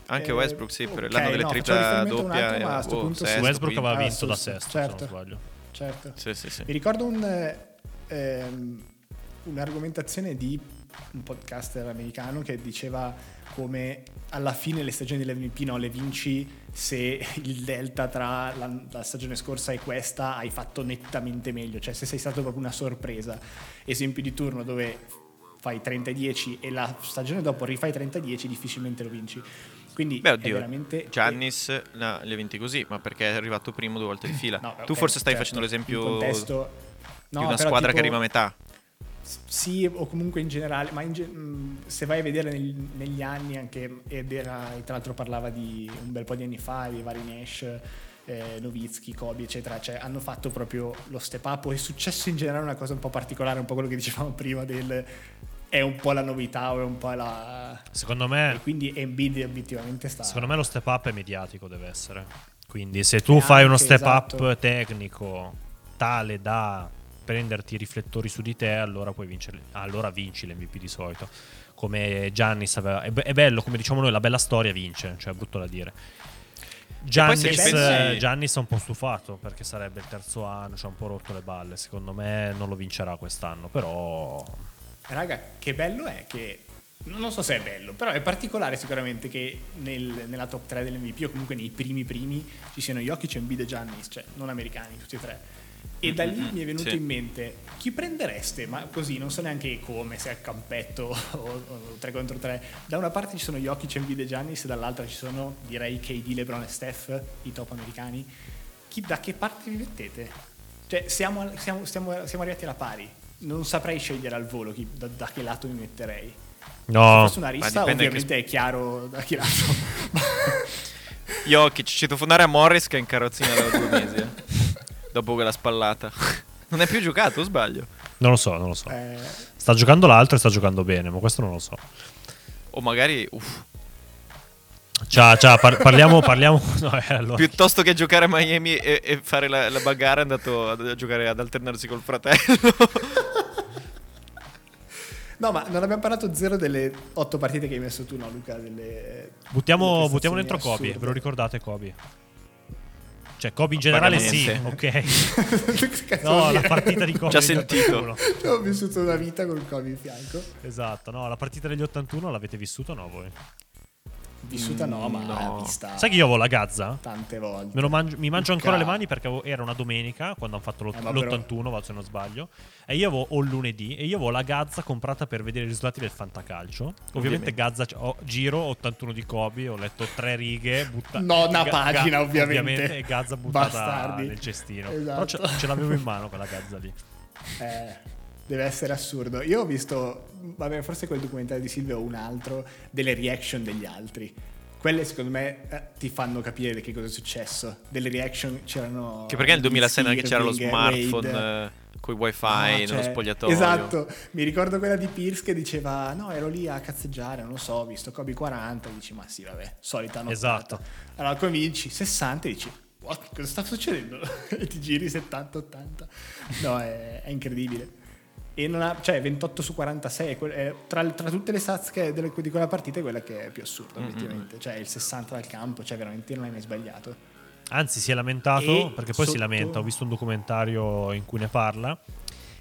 Speaker 2: Anche eh, Westbrook, sì, per okay, l'anno delle no, tripla doppia.
Speaker 3: Attimo, ma a sto oh, punto
Speaker 1: sesto, Westbrook aveva vinto ah, da sesto,
Speaker 3: certo,
Speaker 1: se non sbaglio.
Speaker 3: Certo.
Speaker 2: Sì, sì, sì.
Speaker 3: Mi ricordo un, ehm, un'argomentazione di un podcaster americano che diceva come alla fine le stagioni dell'MVP non le vinci se il delta tra la, la, stagione scorsa e questa hai fatto nettamente meglio, cioè se sei stato proprio una sorpresa. Esempio di turno dove fai 30-10 e la stagione dopo rifai 30-10, difficilmente lo vinci. Quindi
Speaker 2: Beh, oddio,
Speaker 3: veramente...
Speaker 2: Giannis no, li ha vinti così, ma perché è arrivato primo due volte di fila.
Speaker 3: No,
Speaker 2: tu
Speaker 3: ok,
Speaker 2: forse stai
Speaker 3: certo,
Speaker 2: facendo l'esempio
Speaker 3: contesto-
Speaker 2: di
Speaker 3: No,
Speaker 2: una squadra
Speaker 3: tipo-
Speaker 2: che arriva a metà.
Speaker 3: Sì, o comunque in generale, ma in mh, se vai a vedere nel- negli anni anche, ed era, tra l'altro parlava di un bel po' di anni fa, di vari Nash, eh, Novitsky, Kobe, eccetera, cioè hanno fatto proprio lo step up, è successo in generale una cosa un po' particolare, un po' quello che dicevamo prima del è un po' la novità o è un po' la...
Speaker 1: Secondo
Speaker 3: E
Speaker 1: me,
Speaker 3: quindi Embiid obiettivamente sta...
Speaker 1: secondo me lo step up è mediatico, deve essere. Quindi se tu
Speaker 3: E
Speaker 1: fai uno
Speaker 3: anche,
Speaker 1: step
Speaker 3: esatto.
Speaker 1: up tecnico tale da prenderti i riflettori su di te, allora puoi vincere. Allora vinci l'MVP di solito. Come Giannis aveva. È, be- è bello, come diciamo noi, la bella storia vince, cioè è brutto da dire. Giannis,
Speaker 2: pensi-
Speaker 1: Giannis è un po' stufato perché sarebbe il terzo anno, ci ha un po' rotto le balle. Secondo me non lo vincerà quest'anno, però
Speaker 3: Raga, che bello è che. Non so se è bello, però è particolare sicuramente che nel- nella top 3 dell'MVP o comunque nei primi primi ci siano Jokic, Embiid e Giannis, cioè non americani, tutti e tre. E da lì mi è venuto
Speaker 2: sì.
Speaker 3: in mente chi prendereste, ma così non so neanche come, se è a campetto o 3 contro 3. Da una parte ci sono Jokic, Embiid e Giannis, dall'altra ci sono direi KD, LeBron e Steph, i top americani. Chi, da che parte vi mettete? Cioè siamo, siamo- stiamo- siamo arrivati alla pari. Non saprei scegliere al volo chi- da, da che lato mi metterei. Se
Speaker 1: no.
Speaker 3: fosse una rissa,
Speaker 2: dipende
Speaker 3: ovviamente è chiaro da che lato.
Speaker 2: Jokic, citofonare a Morris che è in carrozzina da due mesi. Eh. Dopo quella spallata. Non è più giocato, o sbaglio?
Speaker 1: Non lo so, non lo so.
Speaker 3: Eh,
Speaker 1: Sta giocando l'altro e sta giocando bene, ma questo non lo so.
Speaker 2: O magari, uff,
Speaker 1: Ciao, ciao, par- parliamo, parliamo. No, eh, allora.
Speaker 2: piuttosto che giocare a Miami e, e fare la, la bagarre è andato a, a giocare ad alternarsi col fratello.
Speaker 3: no, ma non abbiamo parlato zero delle otto partite che hai messo tu, no, Luca? Delle,
Speaker 1: Buttiamo,
Speaker 3: delle
Speaker 1: buttiamo dentro Kobe,
Speaker 3: assurde.
Speaker 1: ve lo ricordate Kobe? Cioè Kobe in generale sì, ok. No, la partita di Kobe.
Speaker 2: Già sentito.
Speaker 1: 81.
Speaker 3: Ho vissuto una vita con Kobe in fianco.
Speaker 1: Esatto, no, la partita degli 81 l'avete vissuta o no voi?
Speaker 3: Vissuta no, ma
Speaker 2: no.
Speaker 3: vista
Speaker 1: Sai che io avevo la Gazza?
Speaker 3: tante volte.
Speaker 1: Me lo mangio- mi mangio ancora le mani perché avevo- era una domenica quando hanno fatto l'ott-
Speaker 3: Eh, ma però-
Speaker 1: l'81, vado se non sbaglio. E io avevo o il lunedì e io avevo la Gazza comprata per vedere i risultati del fantacalcio. Ovviamente,
Speaker 2: Ovviamente.
Speaker 1: Gazza ho- giro 81 di Kobe, ho letto tre righe, butta-
Speaker 3: No, una
Speaker 1: Ga-
Speaker 3: pagina,
Speaker 1: Ga-
Speaker 3: ovviamente.
Speaker 1: e Gazza buttata
Speaker 3: Bastardi.
Speaker 1: nel cestino.
Speaker 3: Esatto.
Speaker 1: Però ce, ce l'avevo in mano quella Gazza lì.
Speaker 3: Eh, deve essere assurdo. Io ho visto, vabbè, forse quel documentario di Silvio o un altro, delle reaction degli altri. Quelle secondo me eh, ti fanno capire che cosa è successo. Delle reaction c'erano...
Speaker 2: che perché nel 2006 non c'era lo smartphone
Speaker 3: Wade.
Speaker 2: eh, con i wifi
Speaker 3: No,
Speaker 2: nello
Speaker 3: cioè,
Speaker 2: spogliatoio.
Speaker 3: Esatto, mi ricordo quella di Pierce che diceva no ero lì a cazzeggiare, non lo so, ho visto Kobe 40, dici ma sì vabbè, solita nottata.
Speaker 1: Esatto.
Speaker 3: Allora cominci 60 e dici what, cosa sta succedendo? e ti giri 70-80. No, è, è incredibile. E non ha, cioè 28 su 46, è tra, tra tutte le stats che- delle- di quella partita è quella che è più assurda
Speaker 2: Mm-hmm.
Speaker 3: obiettivamente. Cioè il 60 dal campo, cioè veramente non hai mai sbagliato.
Speaker 1: Anzi, si è lamentato
Speaker 3: E
Speaker 1: perché poi si
Speaker 3: sotto-
Speaker 1: lamenta. Ho visto un documentario in cui ne parla.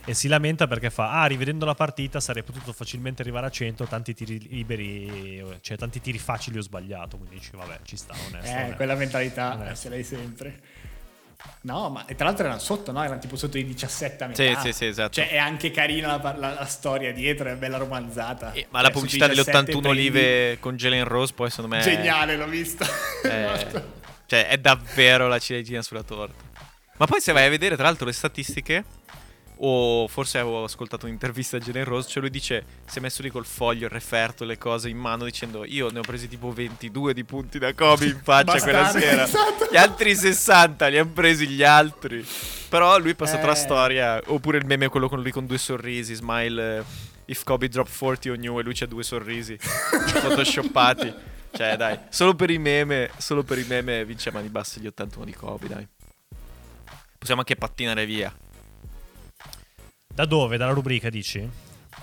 Speaker 1: E si lamenta perché fa: Ah, rivedendo la partita sarei potuto facilmente arrivare a 100. Tanti tiri liberi, cioè tanti tiri facili ho sbagliato. Quindi dici, vabbè, ci sta. Onesto,
Speaker 3: Eh,
Speaker 1: onesto.
Speaker 3: quella mentalità
Speaker 1: Onesto.
Speaker 3: ce l'hai sempre. No, ma e tra l'altro erano sotto, no? Erano tipo sotto i 17 a metà.
Speaker 2: Sì, sì, sì, esatto.
Speaker 3: Cioè è anche carina la, la- la storia dietro, è bella romanzata.
Speaker 2: Eh, ma
Speaker 3: Cioè,
Speaker 2: la pubblicità delle
Speaker 3: 17
Speaker 2: 81
Speaker 3: prendi-
Speaker 2: olive con Jalen Rose poi secondo me è-
Speaker 3: Geniale, l'ho vista.
Speaker 2: è, cioè, è davvero la ciliegina sulla torta. Ma poi se vai a vedere tra l'altro le statistiche o forse avevo ascoltato un'intervista a Jalen Rose, cioè lui dice si è messo lì col foglio, il referto, le cose in mano dicendo io ne ho presi tipo 22 di punti da Kobe in faccia quella sera.
Speaker 3: esatto.
Speaker 2: Gli altri 60 li hanno presi gli altri. Però lui passa tra
Speaker 3: Eh.
Speaker 2: storia. Oppure il meme quello con lui con due sorrisi, smile if Kobe drop 40 on you e lui c'ha due sorrisi photoshoppati. Cioè, dai, solo per i meme, solo per i meme vince a mani basse gli 81 di Kobe, dai. Possiamo anche pattinare via.
Speaker 1: Da dove? Dalla rubrica dici?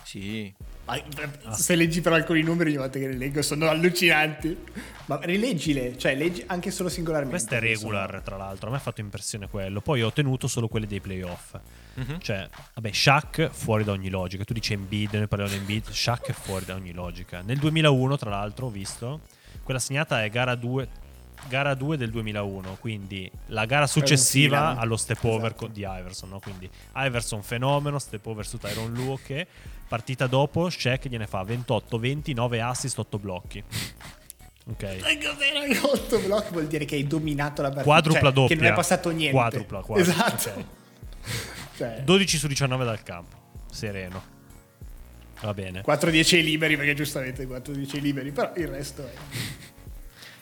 Speaker 2: Sì.
Speaker 3: Ma, eh, Se leggi però alcuni numeri, ogni volta che li leggo sono allucinanti. Ma rileggile, cioè leggi anche solo singolarmente.
Speaker 1: Questa è regular, tra l'altro. A me ha fatto impressione quello. Poi ho tenuto solo quelle dei playoff.
Speaker 2: Mhm.
Speaker 1: Cioè, vabbè, Shaq fuori da ogni logica. Tu dici Embiid, noi parliamo di Embiid. Shaq è fuori da ogni logica. Nel 2001, tra l'altro, ho visto. Quella segnata è gara 2. Gara 2 del 2001, quindi la gara successiva allo step over
Speaker 3: esatto.
Speaker 1: di Iverson, no? quindi Iverson fenomeno, step over su Tyron Luo che partita dopo Shaq gliene fa 28, 20, 9 assist, 8 blocchi. Ok.
Speaker 3: E cos'era 8 block vuol dire che hai dominato la partita.
Speaker 1: Quadrupla
Speaker 3: cioè,
Speaker 1: doppia.
Speaker 3: Che non è passato niente.
Speaker 1: Quadrupla, quadrupla,
Speaker 3: Esatto.
Speaker 1: ok.
Speaker 3: Cioè,
Speaker 1: 12 su 19 dal campo. Sereno. Va bene.
Speaker 3: 4-10 ai liberi, perché giustamente 4-10 ai liberi, però il resto è...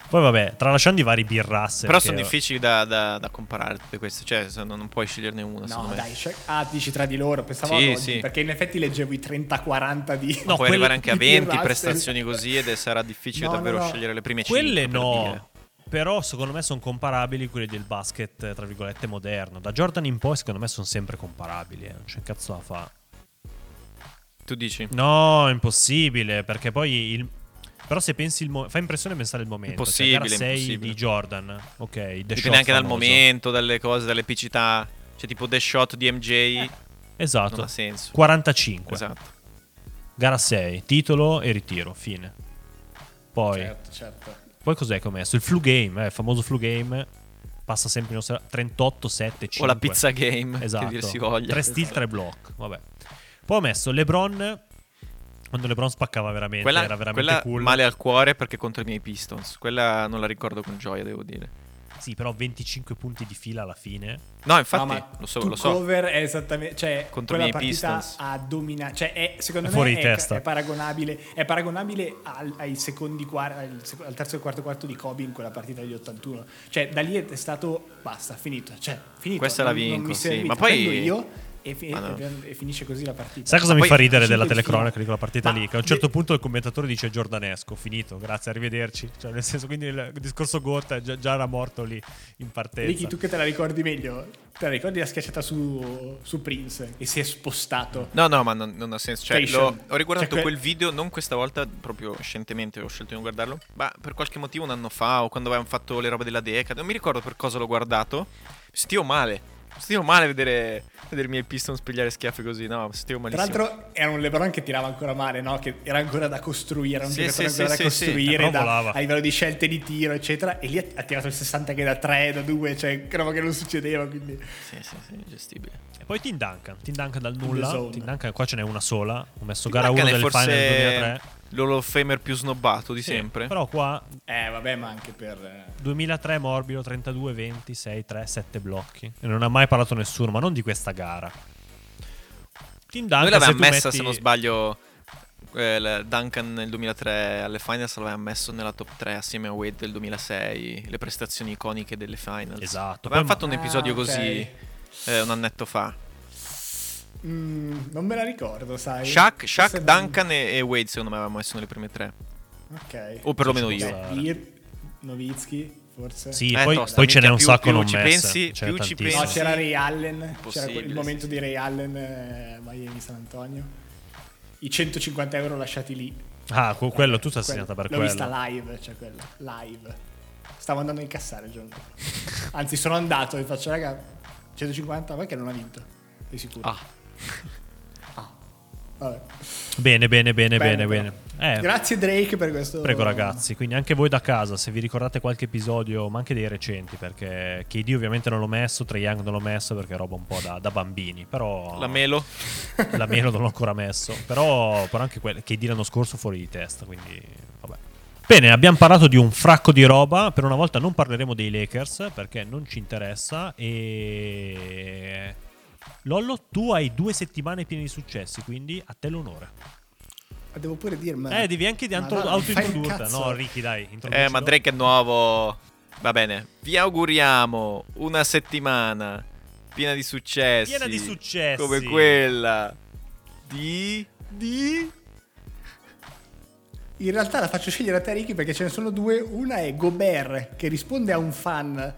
Speaker 1: Poi vabbè, tralasciando i vari birrasse.
Speaker 2: Però sono difficili da, da- da comparare tutte queste. Cioè, se non, non puoi sceglierne una.
Speaker 3: No,
Speaker 2: secondo me.
Speaker 3: dai, cioè- ah, dici tra di loro, pensavo
Speaker 2: Sì,
Speaker 3: oggi,
Speaker 2: sì.
Speaker 3: perché in effetti leggevo i 30-40 di...
Speaker 1: No,
Speaker 2: puoi
Speaker 1: quelle-
Speaker 2: arrivare anche a
Speaker 3: di
Speaker 2: 20
Speaker 3: Russell.
Speaker 2: prestazioni così ed è- sarà difficile
Speaker 3: No,
Speaker 2: davvero
Speaker 3: no, no.
Speaker 2: scegliere le prime 5.
Speaker 1: Quelle no. Però secondo me sono comparabili quelli del basket, tra virgolette, moderno. Da Jordan in poi secondo me sono sempre comparabili. Eh. Non c'è cazzo da fa.
Speaker 2: Tu dici?
Speaker 1: No, impossibile, perché poi il... Però se pensi il mo- fa impressione pensare il momento.
Speaker 2: Impossibile,
Speaker 1: cioè, gara 6
Speaker 2: impossibile.
Speaker 1: di Jordan. Ok, The Shot
Speaker 2: Dipende anche dal
Speaker 1: famoso.
Speaker 2: momento, dalle cose, dalle epicità. Cioè, tipo The Shot di MJ.
Speaker 1: Esatto.
Speaker 2: Non ha senso.
Speaker 1: 45.
Speaker 2: Esatto.
Speaker 1: Gara 6, titolo e ritiro, fine. Poi
Speaker 3: Certo, certo.
Speaker 1: Poi cos'è che ho messo? Il flu game, eh, il famoso flu game. Passa sempre in osserva- 38, 7, 5.
Speaker 2: O la pizza game.
Speaker 1: Esatto.
Speaker 2: Che dir si voglia.
Speaker 1: 3 steal, 3 block. Vabbè. Poi ho messo LeBron. Quando LeBron spaccava veramente,
Speaker 2: Quella,
Speaker 1: era veramente
Speaker 2: quella
Speaker 1: cool.
Speaker 2: male al cuore perché contro i miei Pistons. Quella non la ricordo con gioia, devo dire.
Speaker 1: Sì, però 25 punti di fila alla fine.
Speaker 2: No, infatti,
Speaker 3: No,
Speaker 2: lo so, lo so.
Speaker 3: cover è esattamente cioè
Speaker 2: Contro i miei Pistons.
Speaker 3: ha dominato cioè è, secondo
Speaker 1: È
Speaker 3: me
Speaker 1: fuori di
Speaker 3: è,
Speaker 1: testa.
Speaker 3: è paragonabile è paragonabile al, ai secondi quar- al, sec- al terzo e quarto quarto di Kobe in quella partita degli 81 cioè da lì è stato basta finito cioè finito
Speaker 2: Questa la
Speaker 3: non- non
Speaker 2: vinco,
Speaker 3: mi
Speaker 2: sì. Ma poi-
Speaker 3: prendo io e, fi-
Speaker 2: Ah, no.
Speaker 3: e- e finisce così la partita
Speaker 1: Sai cosa
Speaker 2: Ma
Speaker 1: mi fa ridere della telecronaca di quella partita
Speaker 3: Ma
Speaker 1: lì? Che a un
Speaker 3: de-
Speaker 1: certo punto il commentatore dice Giordanesco, finito, grazie, arrivederci. Cioè, nel senso, quindi il discorso Gotta già, già era morto lì in partenza.
Speaker 3: Ricky tu che te la ricordi meglio te la ricordi la schiacciata su, su Prince che si è spostato
Speaker 2: No, no, ma non, non ha senso. Cioè, l'ho- ho riguardato
Speaker 3: Cioè, que-
Speaker 2: quel video, non questa volta, proprio scientemente ho scelto di non guardarlo. Ma per qualche motivo un anno fa o quando avevamo fatto le robe della Decade, non mi ricordo per cosa l'ho guardato. Mi sentivo male. Sentivo male vedere, vedere i miei Pistons pigliare schiaffi così. No, mi sentivo
Speaker 3: Tra
Speaker 2: malissimo.
Speaker 3: l'altro era un LeBron che tirava ancora male, no? Che era ancora da costruire, era un
Speaker 2: Sì,
Speaker 3: giocatore
Speaker 2: sì,
Speaker 3: ancora
Speaker 2: sì,
Speaker 3: da
Speaker 2: sì, sì.
Speaker 3: costruire
Speaker 1: Però
Speaker 3: da- a livello di scelte di tiro, eccetera. E lì ha, ha tirato il 60 che da 3, da 2, cioè roba che non succedeva. Quindi
Speaker 2: Sì, sì, sì, gestibile.
Speaker 1: E poi Tim Duncan, Tim Duncan dal nulla. Tim Duncan, qua ce n'è una sola. Ho messo
Speaker 2: Tim
Speaker 1: gara 1
Speaker 2: Duncan è
Speaker 1: del
Speaker 2: forse
Speaker 1: Final del 2003.
Speaker 2: L'Hall of Famer più snobbato di
Speaker 1: Sì,
Speaker 2: sempre.
Speaker 1: Però qua
Speaker 3: Eh, vabbè, ma anche per. eh,
Speaker 1: 2003 morbido, 32, 20, 6, 3, 7 blocchi. E non ha mai parlato nessuno, ma non di questa gara. Tim Duncan,
Speaker 2: Noi l'avevamo messa,
Speaker 1: metti-
Speaker 2: se non sbaglio, eh, Duncan nel 2003 alle finals l'avevamo messo nella top 3 assieme a Wade del 2006, le prestazioni iconiche delle finals.
Speaker 1: Esatto,
Speaker 2: Avevamo fatto un episodio
Speaker 3: Ah,
Speaker 2: così eh, un annetto fa.
Speaker 3: Mm, non me la ricordo, sai.
Speaker 2: Shaq, Shaq Duncan e, e Wade secondo me avevamo messo nelle prime tre.
Speaker 3: Ok.
Speaker 2: O perlomeno io.
Speaker 3: Beer, Nowitzki, forse.
Speaker 1: Sì,
Speaker 2: Eh,
Speaker 1: poi,
Speaker 2: tosta,
Speaker 1: poi ce n'è un
Speaker 2: più-
Speaker 1: sacco
Speaker 2: più
Speaker 1: non
Speaker 2: ci
Speaker 1: messe.
Speaker 2: pensi,
Speaker 1: Ce
Speaker 2: più ci
Speaker 1: tantissime.
Speaker 3: No,
Speaker 2: pensi.
Speaker 3: c'era Ray Allen. C'era il momento
Speaker 2: sì,
Speaker 3: di. Ray Allen, eh, Miami San Antonio. I 150 euro lasciati lì.
Speaker 1: Ah, que- quello tu sei
Speaker 3: Quello-
Speaker 1: assegnata per
Speaker 3: L'ho
Speaker 1: quello.
Speaker 3: vista live, cioè quella, live. Stavo andando a incassare il giorno. Anzi, sono andato e faccio, raga, 150, ma che non ha vinto? Sei sicuro?
Speaker 2: Ah,
Speaker 3: Ah. Vabbè.
Speaker 1: Bene, bene, bene, bene,
Speaker 3: Bene,
Speaker 1: bene. Eh,
Speaker 3: Grazie Drake per questo.
Speaker 1: Prego ragazzi, quindi anche voi da casa, se vi ricordate qualche episodio, ma anche dei recenti, perché KD ovviamente non l'ho messo, Trae Young non l'ho messo perché è roba un po' da, da bambini, però
Speaker 2: la Melo.
Speaker 1: la meno non l'ho ancora messo, però, però anche quel, KD l'anno scorso fuori di testa, quindi vabbè. Bene, abbiamo parlato di un fracco di roba, per una volta non parleremo dei Lakers perché non ci interessa e... Lollo, tu hai due settimane piene di successi, quindi a te l'onore.
Speaker 3: Ma Devo pure dirmi.
Speaker 1: Eh, devi anche di antro- autointrodurta. No, Ricky, dai,
Speaker 2: Eh, ma Drake è nuovo. Va bene. Vi auguriamo una settimana piena di successi.
Speaker 1: Piena di successi.
Speaker 2: Come quella di. di.
Speaker 3: In realtà la faccio scegliere a te, Ricky, perché ce ne sono due. Una è Gobert, che risponde a un fan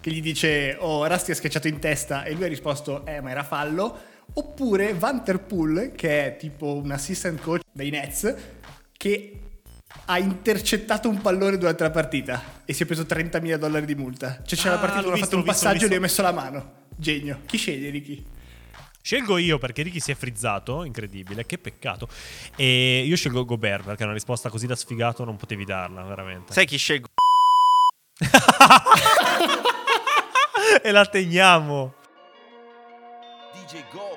Speaker 3: che gli dice: Oh, Rusty ha schiacciato in testa. E lui ha risposto: Eh, ma era fallo. Oppure Vanterpool, che è tipo un assistant coach dei Nets, che ha intercettato un pallone durante la partita e si è preso 30.000 dollari di multa. Cioè, c'è
Speaker 1: Ah,
Speaker 3: la partita, uno ha fatto un
Speaker 1: visto,
Speaker 3: passaggio e gli ha messo la mano. Genio. Chi sceglie, Ricky?
Speaker 1: Scelgo io perché Ricky si è frizzato, incredibile, che peccato. E io scelgo Gobert perché una risposta così da sfigato non potevi darla, veramente.
Speaker 2: Sai chi scelgo?
Speaker 1: e la teniamo.
Speaker 4: DJ Ghost.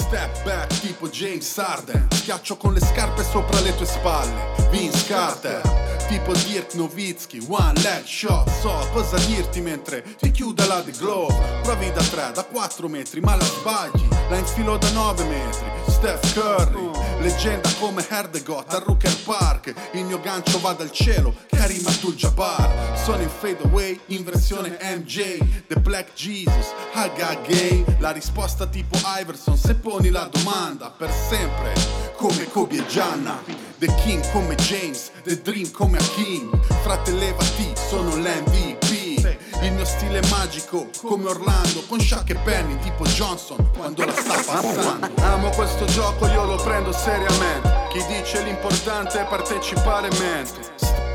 Speaker 4: Step back tipo James Harden. Schiaccio con le scarpe sopra le tue spalle. Vince Carter Tipo Dirk Nowitzki. One leg shot So cosa dirti mentre ti chiude la The Glove Provi da 3, da 4 metri ma la sbagli. La infilo da 9 metri. Steph Curry Leggenda come Herdegot a Rooker Park. Il mio gancio va dal cielo Karim Abdul-Jabbar. Sono in fade away in versione MJ The Black Jesus Haga gay. La risposta tipo Iverson Se poni la domanda per sempre, come Kobe e Gianna. The King come James, The Dream come Hakim. Fratellevati, sono l'MVP. Il mio stile è magico, come Orlando, con Shaq e Penny, tipo Johnson, quando la sta passando. Amo questo gioco, io lo prendo seriamente. Chi dice l'importante è partecipare mentre.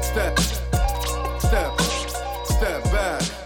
Speaker 4: Step, step, step back.